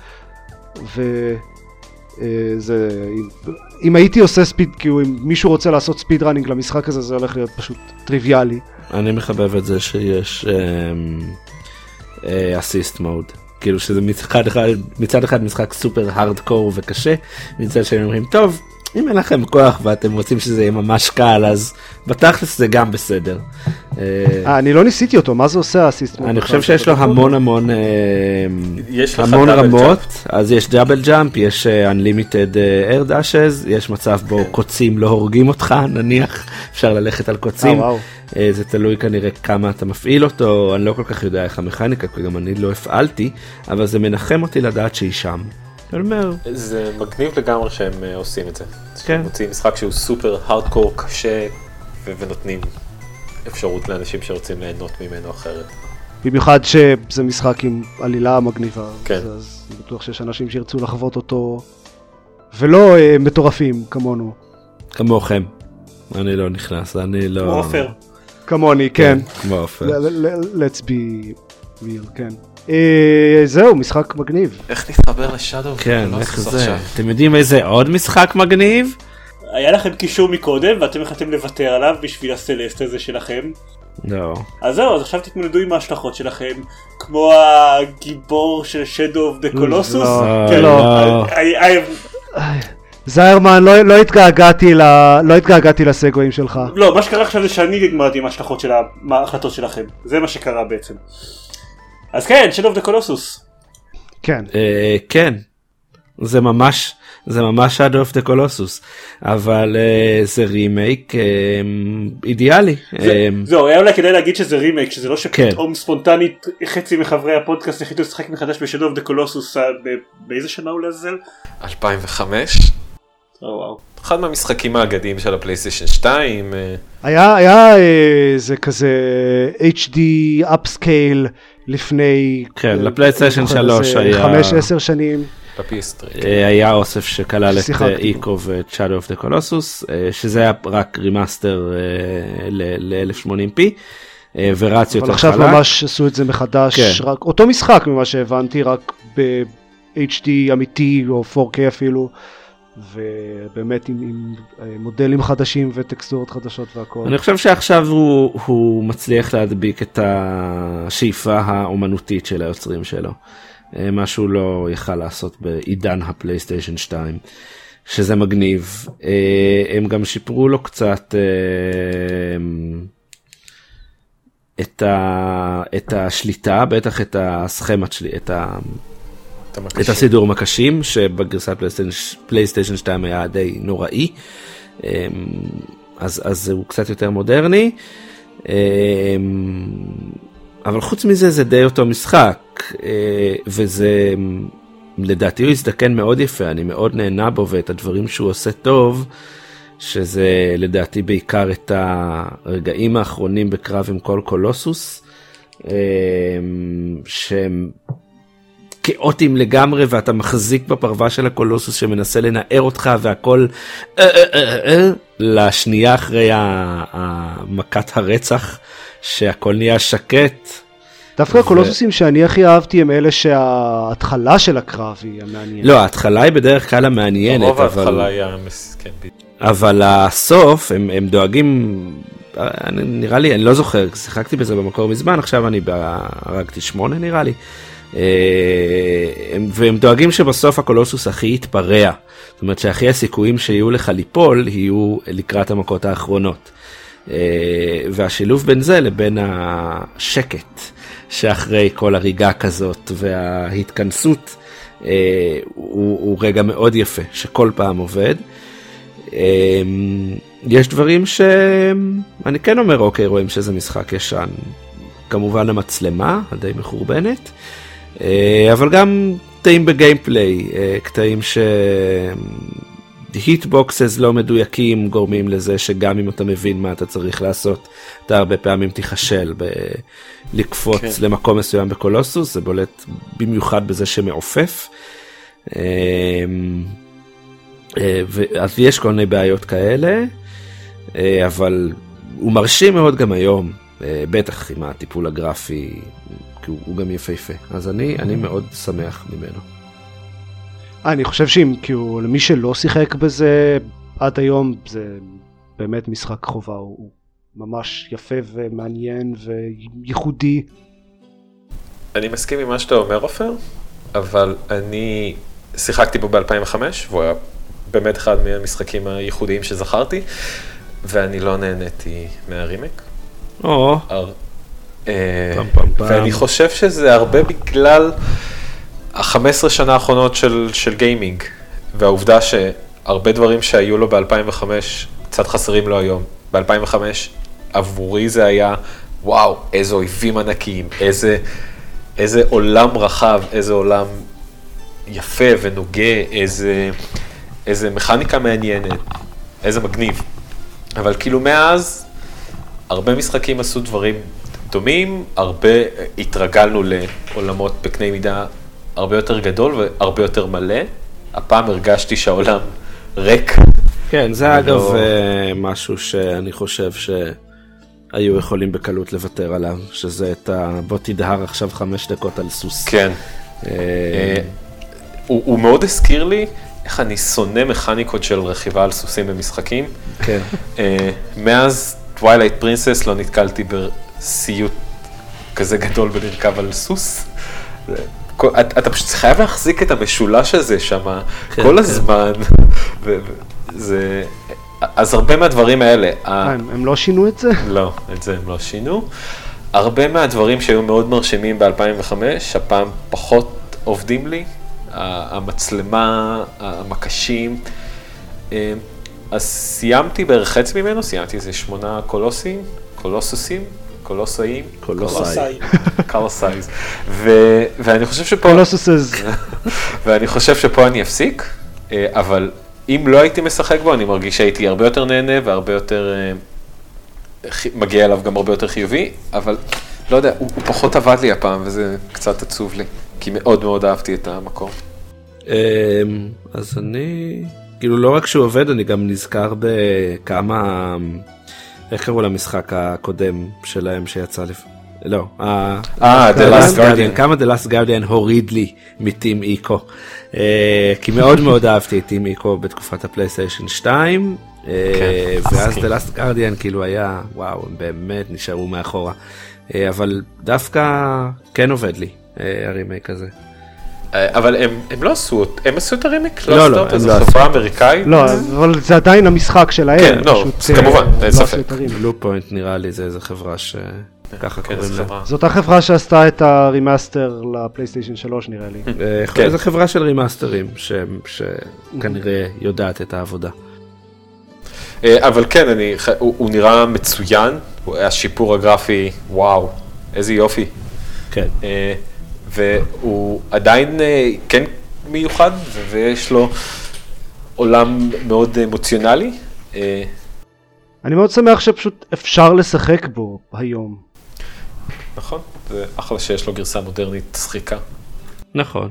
וזה אם, אם הייתי עושה ספיד כאילו אם מישהו רוצה לעשות ספיד ראנינג למשחק הזה זה הולך להיות פשוט טריוויאלי אני מחבב את זה שיש אסיסט מוד. כאילו שזה מצד אחד, מצד אחד משחק סופר הארדקור וקשה, מצד שני אומרים טוב, אם אין לכם כוח ואתם רוצים שזה יהיה ממש קל אז בתכלס זה גם בסדר. אה, אה, אני לא ניסיתי אותו מה זה עושה האסיסט אני חושב שיש לו המון המון אה, המון רמות. אז יש דאבל ג'אמפ יש unlimited air dashes יש מצב בו קוצים לא הורגים אותך נניח. אפשר ללכת על קוצים. זה תלוי כנראה כמה אתה מפעיל אותו אני לא כל כך יודע איך המכניקה כי גם אני לא הפעלתי אבל זה מנחם אותי לדעת שהיא שם. אני אומר זה מגניב לגמרי שהם אה, עושים את זה. כן. שהם מוציאים משחק שהוא סופר הארדקור קשה ו- ונותנים אפשרות לאנשים שרוצים ליהנות ממנו אחרת. במיוחד שזה משחק עם עלילה מגניבה כן. אז, אז אני בטוח שיש אנשים שירצו לחוות אותו ולא אה, מטורפים כמונו כמוכם. אני לא נכנס אני לא כמו עופר. כמוני כן. כמו עופר. let's be real, כן. אה, זהו, משחק מגניב. איך נתחבר לשאדו? כן איך זה אתם יודעים איזה עוד משחק מגניב היה לכם קישור מקודם ואתם החלטתם לוותר עליו בשביל הסלסט הזה שלכם. לא אז זהו, אז עכשיו תתמודדו עם ההשלכות שלכם, כמו הגיבור של Shadow of the Colossus. לא, כן, לא. I- I- זיירמן, לא, לא, התגעגעתי ל, לא התגעגעתי לסגווים שלך. לא, מה שקרה עכשיו זה שאני התמודדתי עם ההשלכות של ההחלטות שלכם. זה מה שקרה בעצם. אז כן, of the Colossus. כן. אה, כן זה ממש זה ממש Shadow of the Colossus אבל אה, זה רימייק אה, אידיאלי זה- אה, זהו, היה אולי כדאי להגיד שזה רימייק, שזה לא כן. שפתאום ספונטנית חצי מחברי הפודקאסט החליטו לשחק מחדש ב-Shadow of the Colossus, אה, ב- באיזה שנה הוא לעזאזל? 2005? או וואו. אחד מהמשחקים האגדיים של הפלייסטיישן 2. אה, היה, היה אה, זה כזה HD upscale לפני... כן, אה, לפלייסטיישן אני זוכר, 3 איזה היה- חמש עשר שנים. בפיסטרי. אה, היה אוסף שכלל את אה, Ico ואת Shadow of the Colossus אה, שזה היה רק remaster ל-1080p אה, ורץ יותר אבל עכשיו חלק. ממש עשו את זה מחדש, כן. רק אותו משחק ממה שהבנתי, רק ב-HD אמיתי או 4K אפילו, ובאמת עם, עם אה, מודלים חדשים וטקסטורות חדשות והכל. אני חושב שעכשיו הוא, הוא מצליח להדביק את השאיפה האומנותית של היוצרים שלו. אה, מה שהוא לא יכל לעשות בעידן הפלייסטיישן 2. שזה מגניב. אה, הם גם שיפרו לו קצת אה, את, ה, את השליטה, בטח את הסכמת שלי, את, ה, את מקשיב. הסידור מקשים שבגרסת פלייסטיישן 2 היה די נוראי. אמ, אז, אז הוא קצת יותר מודרני. אמ, אבל חוץ מזה זה די אותו משחק אה, וזה לדעתי הוא הזדקן מאוד יפה אני מאוד נהנה בו ואת הדברים שהוא עושה טוב שזה לדעתי בעיקר את הרגעים האחרונים בקרב עם כל קולוסוס אמ, שהם כאוטיים לגמרי ואתה מחזיק בפרווה של הקולוסוס שמנסה לנער אותך והכל אה, אה, אה, לשנייה אחרי המכת הרצח שהכל נהיה שקט. דווקא הקולוסוסים שאני הכי אהבתי הם אלה שההתחלה של הקרב היא המעניינת. לא ההתחלה היא בדרך כלל המעניינת רוב אבל, ההתחלה. אבל הסוף הם, הם דואגים אני, נראה לי אני לא זוכר שיחקתי בזה במקור מזמן עכשיו אני הרגתי שמונה נראה לי. אה, הם- והם דואגים שבסוף הקולוסוס הכי יתפרע. זאת אומרת שהכי הסיכויים שיהיו לך ליפול יהיו לקראת המכות האחרונות. אה, והשילוב בין זה לבין השקט שאחרי כל הריגה כזאת וההתכנסות אה, הוא, הוא רגע מאוד יפה שכל פעם עובד. אה, יש דברים שאני כן אומר אוקיי רואים שזה משחק ישן. כמובן המצלמה הדי מחורבנת אבל גם קטעים בגיימפליי אה, קטעים ש... היטבוקסס לא מדויקים גורמים לזה שגם אם אתה מבין מה אתה צריך לעשות אתה הרבה פעמים תיכשל בלקפוץ כן. למקום מסוים בקולוסוס זה בולט במיוחד בזה שמעופף. אה, אז יש כל מיני בעיות כאלה, אה, אבל הוא מרשים מאוד גם היום, אה, בטח עם הטיפול הגרפי, כי הוא, הוא גם יפהפה. אז אני, אני מאוד שמח ממנו. אני חושב שאם, כאילו, למי שלא שיחק בזה עד היום, זה באמת משחק חובה, הוא ממש יפה ומעניין וייחודי. אני מסכים עם מה שאתה אומר, עופר, אבל אני שיחקתי בו ב-2005, והוא היה באמת אחד מהמשחקים הייחודיים שזכרתי, ואני לא נהניתי מהרימק. או. אה, ואני חושב שזה הרבה בגלל ה-15 שנה האחרונות של, של גיימינג, והעובדה שהרבה דברים שהיו לו ב-2005 קצת חסרים לו היום. ב-2005 עבורי זה היה, וואו, איזה אויבים ענקיים, איזה, איזה עולם רחב, איזה עולם יפה ונוגה, איזה... איזה מכניקה מעניינת, איזה מגניב. אבל כאילו מאז, הרבה משחקים עשו דברים דומים, הרבה התרגלנו לעולמות בקנה מידה הרבה יותר גדול והרבה יותר מלא. הפעם הרגשתי שהעולם ריק. כן, זה אגב לא... משהו שאני חושב שהיו יכולים בקלות לוותר עליו, שזה את ה... בוא תדהר עכשיו חמש דקות על סוס. כן. אה, אה, הוא, הוא מאוד הזכיר לי איך אני שונא מכניקות של רכיבה על סוסים במשחקים. כן. מאז Twilight Princess לא נתקלתי בסיוט כזה גדול בלרכב על סוס. אתה פשוט חייב להחזיק את המשולש הזה שם כן, כל כן. הזמן. זה... אז הרבה מהדברים האלה... הם, הם לא שינו את זה? לא, את זה הם לא שינו. הרבה מהדברים שהיו מאוד מרשימים ב-2005, הפעם פחות עובדים לי. המצלמה, המקשים. אה, אז סיימתי בערך חצי ממנו, סיימתי איזה שמונה קולוסים, קולוסוסים, קולוסאים, קולוסאי, קולוסאיז, ואני חושב שפה, קולוסוסס, ואני חושב שפה אני אפסיק, אה, אבל אם לא הייתי משחק בו, אני מרגיש שהייתי הרבה יותר נהנה והרבה יותר, אה, מגיע אליו גם הרבה יותר חיובי, אבל לא יודע, הוא, הוא פחות עבד לי הפעם וזה קצת עצוב לי, כי מאוד מאוד אהבתי את המקום. אמ, אז אני, כאילו לא רק שהוא עובד, אני גם נזכר בכמה, איך קראו למשחק הקודם שלהם שיצא לפני. לא, אה, The Last Guardian. כמה The Last Guardian הוריד לי מטים איקו. אה, כי מאוד מאוד אהבתי את טים איקו בתקופת הפלייסטיישן 2. אה, כן, ואז The Last Guardian כאילו היה, וואו, הם באמת נשארו מאחורה. אה, אבל דווקא כן עובד לי הרימייק הזה. אה, אבל הם, הם לא עשו, הם עשו את הרימיק? לא, לא, הם לא עשו. חברה אמריקאית? לא, אבל זה עדיין המשחק שלהם. כן, לא, כמובן, אין לא ספק. Bluepoint נראה לי זה איזה חברה שככה כן, קוראים לה. זאת החברה שעשתה את ה remaster לפלייסטיישן 3 נראה לי. אה, כן. זו חברה של remasterים שכנראה יודעת את העבודה. אה, אבל כן, אני, הוא, הוא נראה מצוין, השיפור הגרפי, וואו, איזה יופי. כן. והוא עדיין אה, כן מיוחד, ויש לו עולם מאוד אמוציונלי. אה, אני מאוד שמח שפשוט אפשר לשחק בו היום. נכון, זה אחלה שיש לו גרסה מודרנית שחיקה. נכון.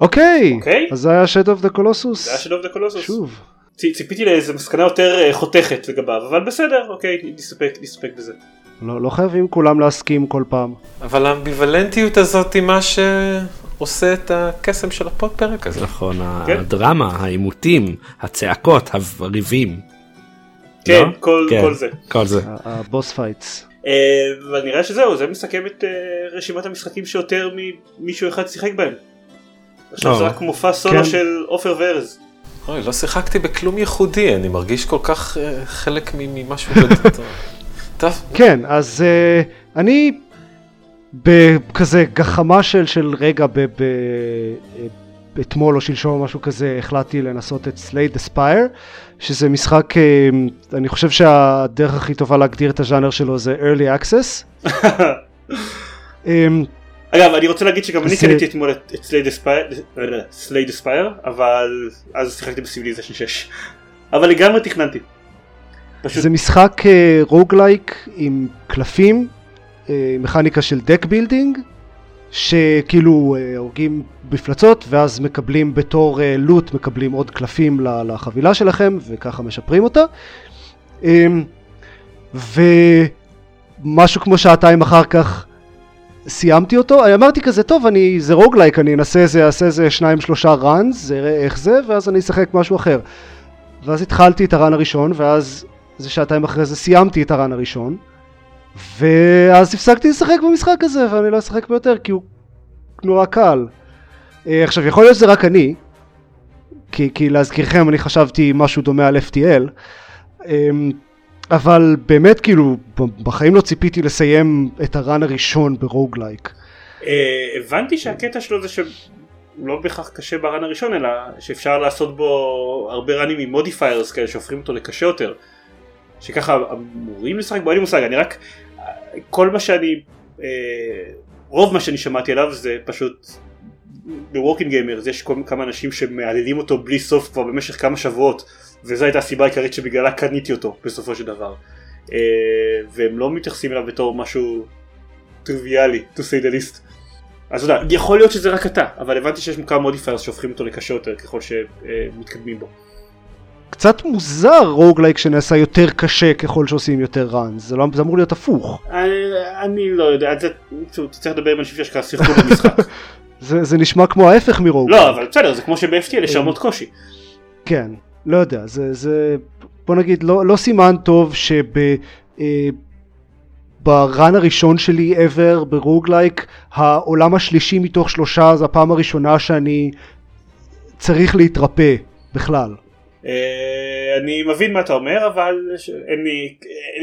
אוקיי, אוקיי. אז זה היה Shadow of the Colossus. זה היה שד אוף דה קולוסוס. שוב. ציפיתי לאיזה מסקנה יותר אה, חותכת לגביו, אבל בסדר, אוקיי, נסתפק בזה. לא, לא חייבים כולם להסכים כל פעם. אבל האמביוולנטיות הזאת היא מה שעושה את הקסם של הפוד פרק הזה. נכון, כן? הדרמה, העימותים, הצעקות, הריבים. כן, לא? כל, כן, כל זה. כל זה. ה boss fights. אבל נראה שזהו, זה מסכם את uh, רשימת המשחקים שיותר ממישהו אחד שיחק בהם. עכשיו זה רק מופע סולו כן. של עופר וארז. אוי, לא שיחקתי בכלום ייחודי, אני מרגיש כל כך uh, חלק ממשהו גדול. טוב. כן, אז uh, אני בכזה גחמה של, של רגע ב, ב, uh, אתמול או שלשום או משהו כזה החלטתי לנסות את סלייד אספייר שזה משחק uh, אני חושב שהדרך הכי טובה להגדיר את הז'אנר שלו זה early access. um, אגב אני רוצה להגיד שגם אני קניתי אתמול את Slay the Spire אבל אז שיחקתי ב Civilization 6 אבל לגמרי תכננתי. זה משחק roguelike uh, עם קלפים, uh, מכניקה של deck building, שכאילו אה, הורגים מפלצות ואז מקבלים בתור אה, loot מקבלים עוד קלפים לחבילה שלכם וככה משפרים אותה. אמ, ומשהו כמו שעתיים אחר כך סיימתי אותו, אני אמרתי כזה טוב אני זה רוגלייק אני אנסה איזה, אעשה איזה שניים שלושה ראנס, אראה איך זה ואז אני אשחק משהו אחר. ואז התחלתי את הרן הראשון ואז איזה שעתיים אחרי זה סיימתי את הרן הראשון ואז הפסקתי לשחק במשחק הזה ואני לא אשחק ביותר כי הוא נורא קל. אה, עכשיו יכול להיות שזה רק אני כי, כי להזכירכם אני חשבתי משהו דומה על FTL אמ, אבל באמת כאילו בחיים לא ציפיתי לסיים את ה run הראשון ב roguelike. אה, הבנתי שהקטע שלו זה שלא בהכרח קשה ב run הראשון אלא שאפשר לעשות בו הרבה runים עם modifiers כאלה שהופכים אותו לקשה יותר. שככה אמורים לשחק? בו אין לי מושג אני רק כל מה שאני אה, רוב מה שאני שמעתי עליו זה פשוט בווקינג גיימר יש כל כמה אנשים שמהללים אותו בלי סוף כבר במשך כמה שבועות וזו הייתה הסיבה העיקרית שבגללה קניתי אותו בסופו של דבר. אה, והם לא מתייחסים אליו בתור משהו טריוויאלי to say the least. אז אתה יודע יכול להיות שזה רק אתה אבל הבנתי שיש כמה modifiers שהופכים אותו לקשה יותר ככל שמתקדמים בו. קצת מוזר roguelike שנעשה יותר קשה ככל שעושים יותר runs, זה, לא, זה אמור להיות הפוך. אני, אני לא יודע, זה, אתה צריך לדבר עם אנשים שיש לך שיחקו במשחק. זה, זה נשמע כמו ההפך מ roguelike. לא, אבל בסדר, זה כמו שב-FTL יש רמות קושי. כן, לא יודע, זה, זה בוא נגיד, לא, לא סימן טוב שב... אה, ברן הראשון שלי ever ברוגלייק, העולם השלישי מתוך שלושה זה הפעם הראשונה שאני צריך להתרפא בכלל. אה, אני מבין מה אתה אומר אבל אין לי,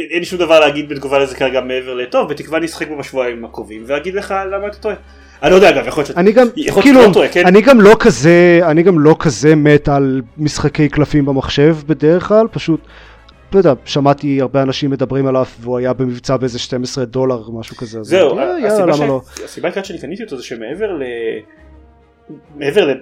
אין לי שום דבר להגיד בתגובה לזה כרגע מעבר לטוב בתקווה אני אשחק בו בשבועיים הקרובים ואגיד לך למה אתה טועה. אני לא יודע אגב יכול להיות שאתה אני גם כאילו לא טועה, כן? אני גם לא כזה אני גם לא כזה מת על משחקי קלפים במחשב בדרך כלל פשוט. לא יודע, שמעתי הרבה אנשים מדברים עליו והוא היה במבצע באיזה 12 דולר משהו כזה. זהו, הסיבה, לא? הסיבה העיקרית שאני קניתי אותו זה שמעבר. מעבר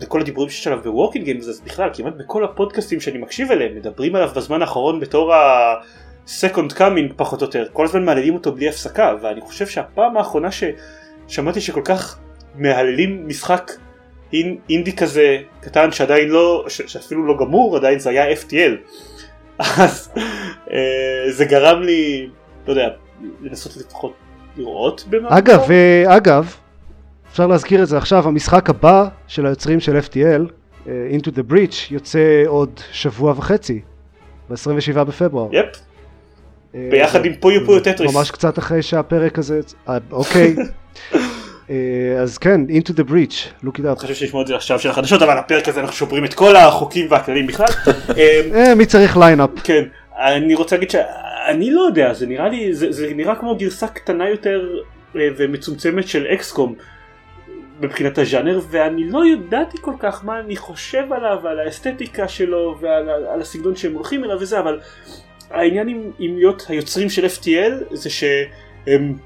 לכל הדיבורים שיש עליו ב Walking Games אז בכלל כמעט בכל הפודקאסטים שאני מקשיב אליהם מדברים עליו בזמן האחרון בתור ה-second coming פחות או יותר. כל הזמן מהללים אותו בלי הפסקה ואני חושב שהפעם האחרונה ששמעתי שכל כך מהללים משחק אינדי כזה קטן שעדיין לא שאפילו לא גמור עדיין זה היה FTL אז אה, זה גרם לי לא יודע לנסות לפחות לראות במה אגב אגב אפשר להזכיר את זה עכשיו, המשחק הבא של היוצרים של FTL, אה, Into the Breach, יוצא עוד שבוע וחצי, ב-27 בפברואר. יפ. Uh, ביחד עם פויו פויו טטריס. ממש קצת אחרי שהפרק הזה, אה, אוקיי. אז כן, Into the Breach, look it up. חושב שישמעו את זה עכשיו של החדשות, אבל הפרק הזה אנחנו שוברים את כל החוקים והכללים בכלל. מי צריך lineup. כן, אני רוצה להגיד שאני לא יודע, זה נראה לי, זה נראה כמו גרסה קטנה יותר ומצומצמת של XCOM. מבחינת הז'אנר ואני לא ידעתי כל כך מה אני חושב עליו ועל האסתטיקה שלו ועל על הסגנון שהם הולכים אליו וזה אבל העניין עם, עם להיות היוצרים של FTL זה שהם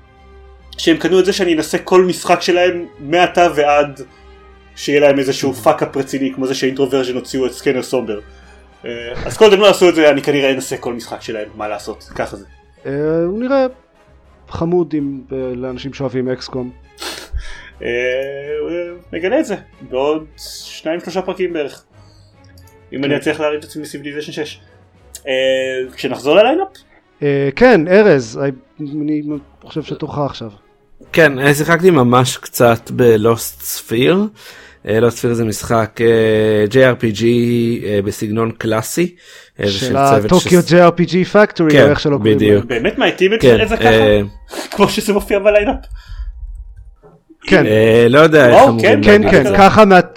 שהם קנו את זה שאני אנסה כל משחק שלהם מעתה ועד שיהיה להם איזשהו fuck-up רציני כמו זה ש Introversion הוציאו את Scanner Sombre אה, אז כל עוד הם לא עשו את זה אני כנראה אנסה כל משחק שלהם מה לעשות ככה זה. אה, הוא נראה חמוד עם לאנשים שאוהבים XCOM. אה, נגלה את זה בעוד שניים שלושה פרקים בערך. אם אני כן. אצליח להרים את עצמי מ Civilization 6. אה, כשנחזור ל lineup? אה, כן, ארז, אני חושב שתורך עכשיו. כן, שיחקתי ממש קצת ב Lost Sphear. Lost Sphear זה משחק JRPG בסגנון קלאסי. של ה Tokyo RPG Factory, כן, איך שלא קוראים לזה. באמת מעטים את כן, זה ככה? כמו שזה מופיע ב lineup? כן. אה, לא יודע איך אמורים כן, כן, כן,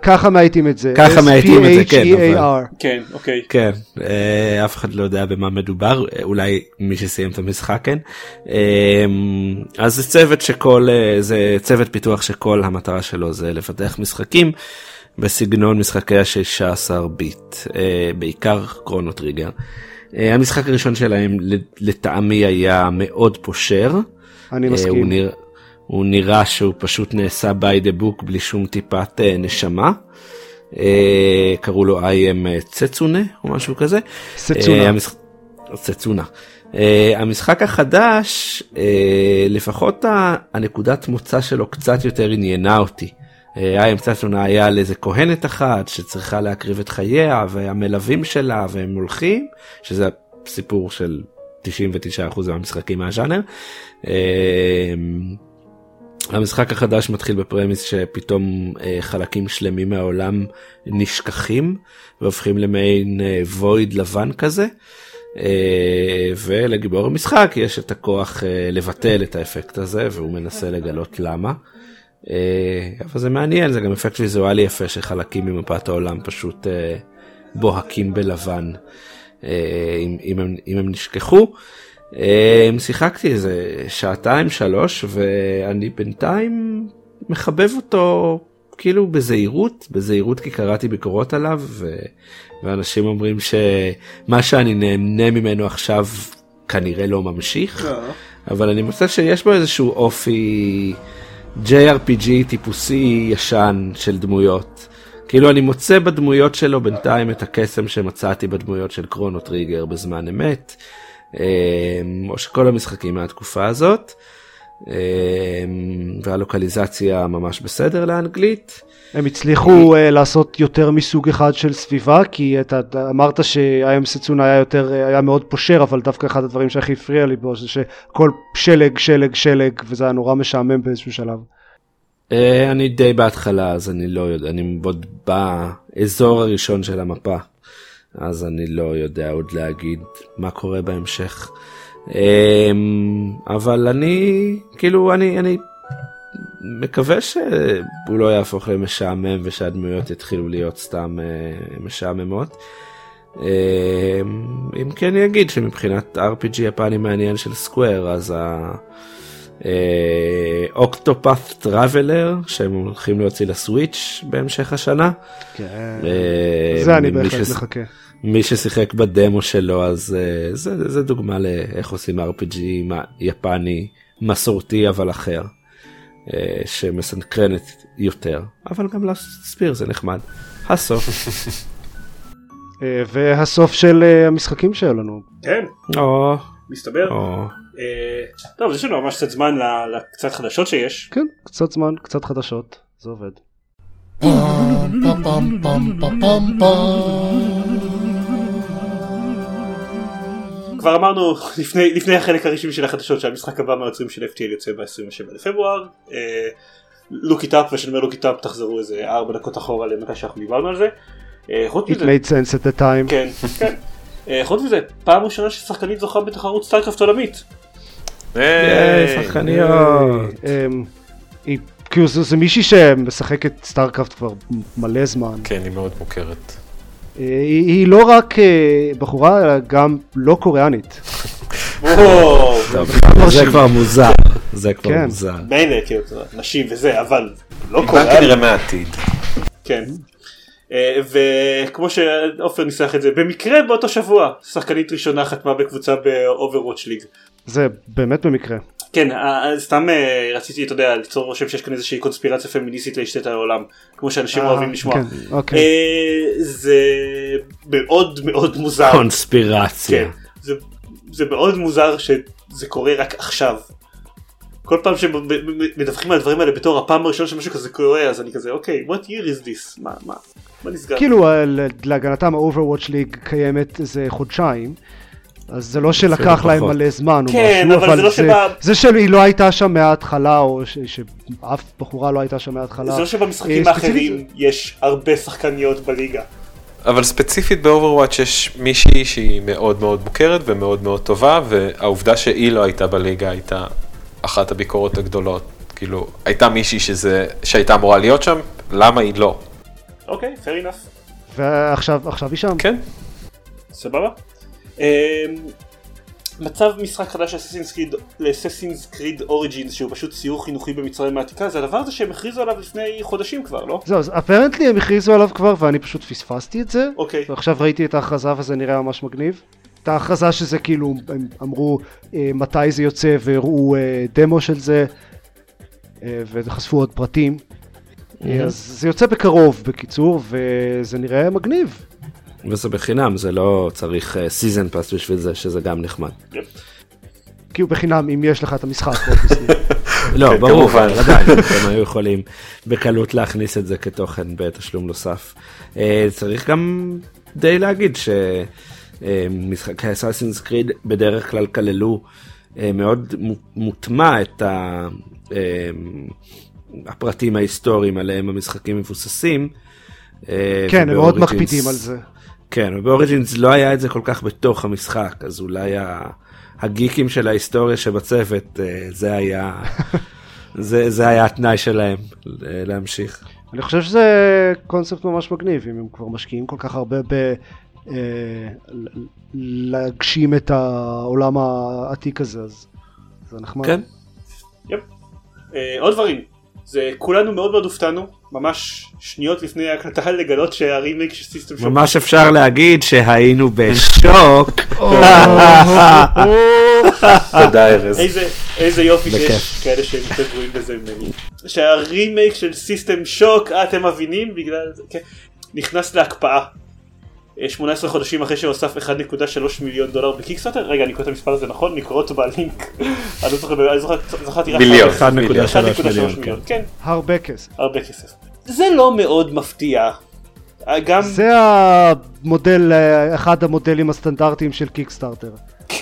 ככה מאייתים את זה. ככה מאייתים את זה, כן. כן, אוקיי. כן, אה, אף אחד לא יודע במה מדובר, אולי מי שסיים את המשחק כן. אה, אז זה צוות שכל, זה צוות פיתוח שכל המטרה שלו זה לפתח משחקים בסגנון משחקי ה-16 ביט, בעיקר קרונו טריגר. המשחק הראשון שלהם לטעמי היה מאוד פושר. אני מסכים. הוא נראה שהוא פשוט נעשה by the book בלי שום טיפת uh, נשמה. Uh, קראו לו I am צצונה או משהו כזה. סצונה. Uh. סצונה. Uh, המשחק החדש, uh, לפחות הנקודת מוצא שלו קצת יותר עניינה אותי. איי סצונה היה על איזה כהנת אחת שצריכה להקריב את חייה והמלווים שלה והם הולכים, שזה סיפור של 99% מהמשחקים מהז'אנר. המשחק החדש מתחיל בפרמיס שפתאום אה, חלקים שלמים מהעולם נשכחים והופכים למעין אה, וויד לבן כזה. אה, ולגיבור המשחק יש את הכוח אה, לבטל את האפקט הזה והוא מנסה לגלות למה. אה, אבל זה מעניין זה גם אפקט ויזואלי יפה שחלקים ממפת העולם פשוט אה, בוהקים בלבן אה, אם, אם, הם, אם הם נשכחו. Um, שיחקתי איזה שעתיים שלוש ואני בינתיים מחבב אותו כאילו בזהירות בזהירות כי קראתי ביקורות עליו ו... ואנשים אומרים שמה שאני נהנה ממנו עכשיו כנראה לא ממשיך לא. אבל אני מוצא שיש בו איזשהו אופי JRPG טיפוסי ישן של דמויות. כאילו אני מוצא בדמויות שלו בינתיים את הקסם שמצאתי בדמויות של קרונו טריגר בזמן אמת. אמ, או שכל המשחקים מהתקופה הזאת. אמ, והלוקליזציה ממש בסדר לאנגלית. הם הצליחו uh, לעשות יותר מסוג אחד של סביבה כי אתה, אתה אמרת שהאם סצונה היה יותר היה מאוד פושר אבל דווקא אחד הדברים שהכי הפריע לי בו זה שכל שלג שלג שלג וזה היה נורא משעמם באיזשהו שלב. Uh, אני די בהתחלה אז אני לא יודע אני עוד באזור הראשון של המפה. אז אני לא יודע עוד להגיד מה קורה בהמשך. אמ, אבל אני, כאילו, אני, אני מקווה שהוא לא יהפוך למשעמם ושהדמויות יתחילו להיות סתם אה, משעממות. אמ, אם כן אני אגיד שמבחינת RPG יפני מעניין של סקוויר אז ה... אוקטופת טראבלר שהם הולכים להוציא לסוויץ' בהמשך השנה. כן, אה, זה אני בהחלט מחכה. מי ששיחק בדמו שלו אז uh, זה, זה דוגמה לאיך עושים RPG יפני מסורתי אבל אחר uh, שמסנקרנת יותר אבל גם להסביר זה נחמד. הסוף. אה, והסוף של המשחקים שהיו לנו. כן. או. מסתבר. או. טוב יש לנו ממש קצת זמן לקצת חדשות שיש. כן קצת זמן קצת חדשות זה עובד. כבר אמרנו לפני, לפני החלק הרשמי של החדשות שהמשחק הבא מהיוצרים של FTL יוצא ב-27 לפברואר. לוק איט אפ ושאני אומר לוק איט אפ תחזרו איזה 4 דקות אחורה למתי שאנחנו דיברנו על זה. אה, It made sense at the time. כן, כן. אה, חוץ מזה, פעם ראשונה ששחקנית זוכה בתחרות StarCraft עולמית. שחקניות. כאילו זה מישהי שמשחקת StarCraft כבר מלא זמן. כן, היא מאוד מוכרת. היא, היא לא רק אה, בחורה, אלא גם לא קוריאנית. זה כבר מוזר, זה כבר כן. מוזר. מילא, כאילו, נשים וזה, אבל לא היא קורה. באה כנראה מהעתיד. כן. אה, וכמו שעופר ניסח את זה, במקרה באותו שבוע, שחקנית ראשונה חתמה בקבוצה ב-Overwatch ליג. זה באמת במקרה. כן, אה, סתם אה, רציתי, אתה יודע, ליצור רושם שיש כאן איזושהי קונספירציה פמיניסטית להשתת על העולם, כמו שאנשים אה, אוהבים לשמוע. כן, אוקיי. אה, זה מאוד מאוד מוזר. קונספירציה. כן, זה, זה מאוד מוזר שזה קורה רק עכשיו. כל פעם שמדווחים על הדברים האלה בתור הפעם הראשונה שמשהו כזה קורה אז אני כזה אוקיי what year is this מה מה מה נסגר כאילו אה, להגנתם ה-Overwatch League קיימת איזה חודשיים. אז זה לא שלקח להם פחות. מלא זמן או כן, משהו, אבל זה לא שבא- זה שהיא לא הייתה שם מההתחלה, או ש- שאף בחורה לא הייתה שם מההתחלה. זה לא שבמשחקים אה, האחרים יש הרבה שחקניות בליגה אבל ספציפית באוברוואץ' יש מישהי שהיא מאוד מאוד מוכרת ומאוד מאוד טובה, והעובדה שהיא לא הייתה בליגה הייתה אחת הביקורות הגדולות. כאילו, הייתה מישהי שזה, שהייתה אמורה להיות שם, למה היא לא? אוקיי fair enough ועכשיו עכשיו היא שם. כן, סבבה. אמ, מצב משחק חדש לאססינס קריד אוריג'ינס שהוא פשוט סיור חינוכי במצרים העתיקה זה הדבר הזה שהם הכריזו עליו לפני חודשים כבר לא? זהו, אז אפרנטלי הם הכריזו עליו כבר ואני פשוט פספסתי את זה. אוקיי. ועכשיו ראיתי את ההכרזה וזה נראה ממש מגניב. את ההכרזה שזה כאילו, הם אמרו אה, מתי זה יוצא והראו אה, דמו של זה אה, וחשפו עוד פרטים. אה, אז זה יוצא בקרוב בקיצור וזה נראה מגניב. וזה בחינם, זה לא צריך season pass בשביל זה, שזה גם נחמד. כי הוא בחינם אם יש לך את המשחק. לא, כן, ברור, עדיין, הם היו יכולים בקלות להכניס את זה כתוכן בתשלום נוסף. אה, צריך גם די להגיד שמשחקי אסאסינס קריד בדרך כלל כללו אה, מאוד מו- מוטמע את ה- אה, הפרטים ההיסטוריים עליהם המשחקים מבוססים. אה, כן, הם מאוד מקפידים על זה. כן, ובאוריג'ינס לא היה את זה כל כך בתוך המשחק, אז אולי הגיקים של ההיסטוריה שבצוות, אה, זה היה, זה, זה היה התנאי שלהם אה, להמשיך. אני חושב שזה קונספט ממש מגניב, אם הם כבר משקיעים כל כך הרבה ב... אה, להגשים את העולם העתיק הזה, אז זה נחמד. כן, יפ. עוד דברים. זה כולנו מאוד מאוד הופתענו, ממש שניות לפני ההקלטה לגלות שהרימייק של סיסטם שוק ממש אפשר להגיד שהיינו בשוק. תודה ארז. איזה, יופי. שיש כאלה שהם יותר גרועים בזה ממני. שהרימייק של סיסטם שוק, אה, אתם מבינים? בגלל זה, כן, נכנס להקפאה. אה, 18 חודשים אחרי שהוסף 1.3 מיליון דולר בקיקסטארטר, רגע אני קורא את המספר הזה נכון? לקרוא אותו בלינק. אני לא זוכר, אני זוכר, זכרתי רק... מיליון. 1.3 מיליון, 1.3 מיליון, כן, הרבה כסף. הרבה כסף. זה לא מאוד מפתיע. אה, גם... זה המודל, אה, אחד המודלים הסטנדרטיים של קיקסטארטר.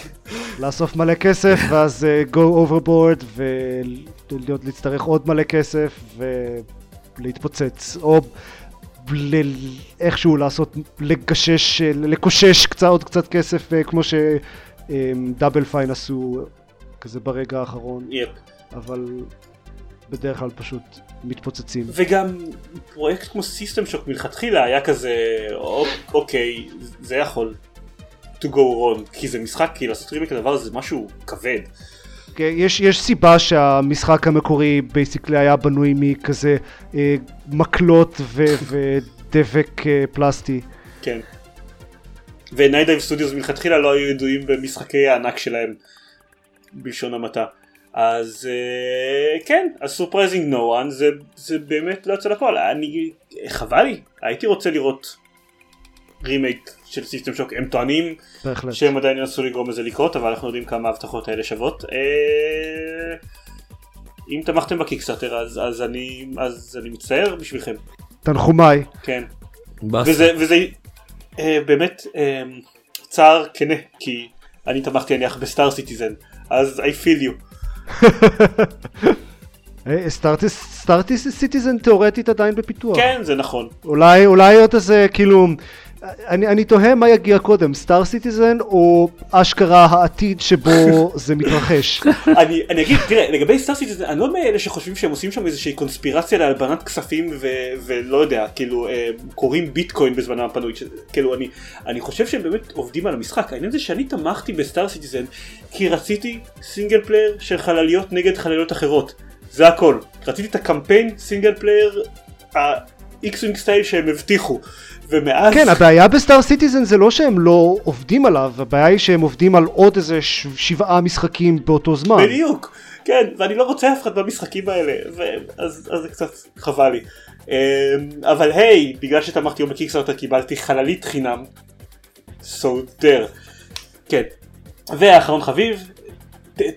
לאסוף מלא כסף ואז אה, go overboard ולהצטרך עוד מלא כסף ולהתפוצץ או ל- איכשהו לעשות לגשש, לקושש קצת עוד קצת כסף אה, כמו שדאבל פיין עשו כזה ברגע האחרון יפ. אבל בדרך כלל פשוט מתפוצצים. וגם פרויקט כמו System Shock מלכתחילה היה כזה "אוק- אוקיי זה יכול to go wrong כי זה משחק כי לעשות רימייק לדבר הזה זה משהו כבד יש, יש סיבה שהמשחק המקורי basically היה בנוי מכזה אה, מקלות ו, ודבק אה, פלסטי. כן. ו Nightdive Studios מלכתחילה לא היו ידועים במשחקי הענק שלהם בלשון המעטה אז אה, כן אז surprising no one זה, זה באמת לא יוצא לפועל אני חבל לי הייתי רוצה לראות רימייק של System Shock הם טוענים בהחלט. שהם עדיין ינסו לגרום לזה לקרות אבל אנחנו יודעים כמה ההבטחות האלה שוות. אה, אם תמכתם ב Kickstarter אז, אז, אני, אז אני מצטער בשבילכם, תנחומיי. כן. וזה, וזה אה, באמת אה, צער כנה כי אני תמכתי נניח ב Star Citizen אז I feel you. אה, Star- Star Citizen תאורטית עדיין בפיתוח. כן זה נכון. אולי אולי עוד איזה כאילו אני, אני תוהה מה יגיע קודם Star Citizen או אשכרה העתיד שבו זה מתרחש. אני, אני אגיד, תראה, לגבי Star Citizen, אני לא מאלה שחושבים שהם עושים שם איזושהי קונספירציה להלבנת כספים ו, ולא יודע, כאילו, אה, כורים ביטקוין בזמנם הפנוי, ש- כאילו, אני, אני חושב שהם באמת עובדים על המשחק. העניין זה שאני תמכתי ב Star Citizen כי רציתי single player של חלליות נגד חלליות אחרות. זה הכל. רציתי את הקמפיין single player, ה X-Wing style שהם הבטיחו. ומאז... כן הבעיה ב Star Citizen זה לא שהם לא עובדים עליו הבעיה היא שהם עובדים על עוד איזה ש- שבעה משחקים באותו זמן. בדיוק, כן, ואני לא רוצה אף אחד במשחקים האלה, ו- אז, אז זה קצת חבל לי. אמ, אבל היי, בגלל שתמכתי היום בקיקסטארטר קיבלתי חללית חינם. So there. כן. ואחרון חביב,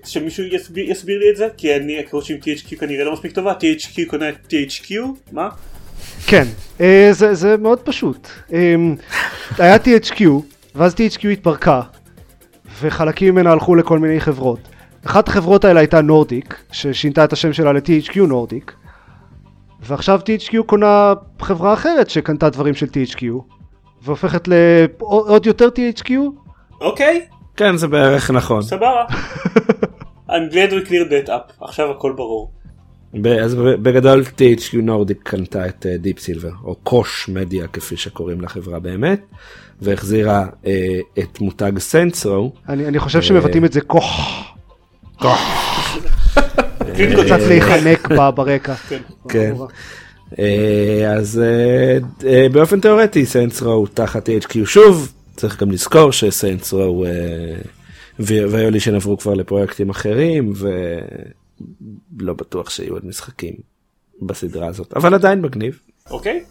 שמישהו יסביר, יסביר לי את זה, כי אני, הקרוט עם THQ כנראה לא מספיק טובה, THQ קונה THQ, מה? כן, אה, זה, זה מאוד פשוט. אה, היה THQ, ואז THQ התפרקה, וחלקים ממנה הלכו לכל מיני חברות. אחת החברות האלה הייתה נורדיק, ששינתה את השם שלה ל-THQ נורדיק, ועכשיו THQ קונה חברה אחרת שקנתה דברים של THQ, והופכת לעוד יותר THQ? אוקיי, כן, זה בערך נכון. סבבה. I'm glad we cleared that up, עכשיו הכל ברור. ב- אז בגדול THQ נורדיק קנתה את דיפ סילבר, או קוש מדיה כפי שקוראים לחברה באמת, והחזירה אה, את מותג סנסרו. אני, אני חושב שמבטאים את זה כוח, קריטיקות קצת להיחנק ב- ברקע. כן. אה, אז אה, אה, באופן תיאורטי סנסרו הוא תחת THQ שוב, צריך גם לזכור שסנסרו ויולישן עברו כבר לפרויקטים אחרים ולא בטוח שיהיו עוד משחקים בסדרה הזאת, אבל עדיין מגניב. אוקיי?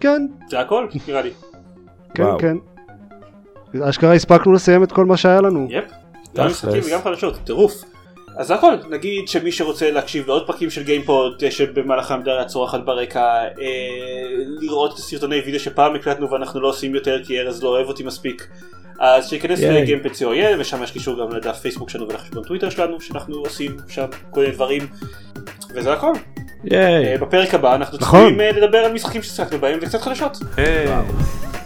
כן, זה הכל, נראה לי. כן, וואו. כן. אשכרה הספקנו לסיים את כל מה שהיה לנו. Yep. גם. משחקים וגם חדשות, טירוף. אז זה הכל, נגיד שמי שרוצה להקשיב לעוד פרקים של גיימפוד אה, שבמהלכם דריה צורחת ברקע, אה, לראות סרטוני וידאו שפעם הקלטנו ואנחנו לא עושים יותר כי ארז לא אוהב אותי מספיק, אז שייכנס ייי. ל gamepod.co.il ושם יש קישור גם לדף פייסבוק שלנו ולחשבון טוויטר שלנו שאנחנו עושים שם כל מיני דברים, וזה הכל. אה, בפרק הבא אנחנו נכון. צפויים אה, לדבר על משחקים ששיחקנו בהם וקצת חדשות. היי.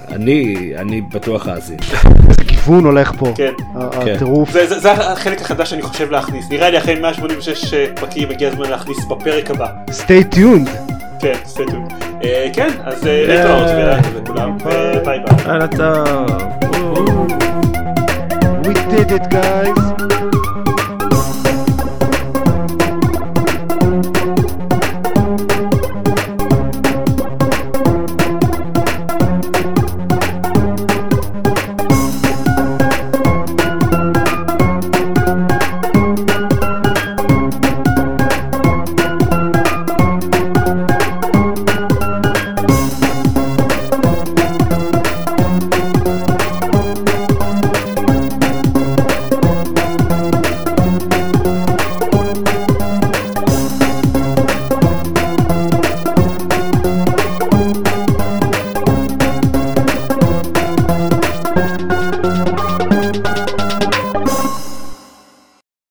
אני, אני בטוח אאזין. איזה כיוון הולך פה. כן. כן. הטירוף. זה, זה, זה החלק החדש שאני חושב להכניס, נראה לי אחרי 186 פרקים הגיע הזמן להכניס בפרק הבא. stay tuned. כן, סטטו. כן, אז אה, להתראות ולילה טוב לכולם, וביי ביי. We did it, guys.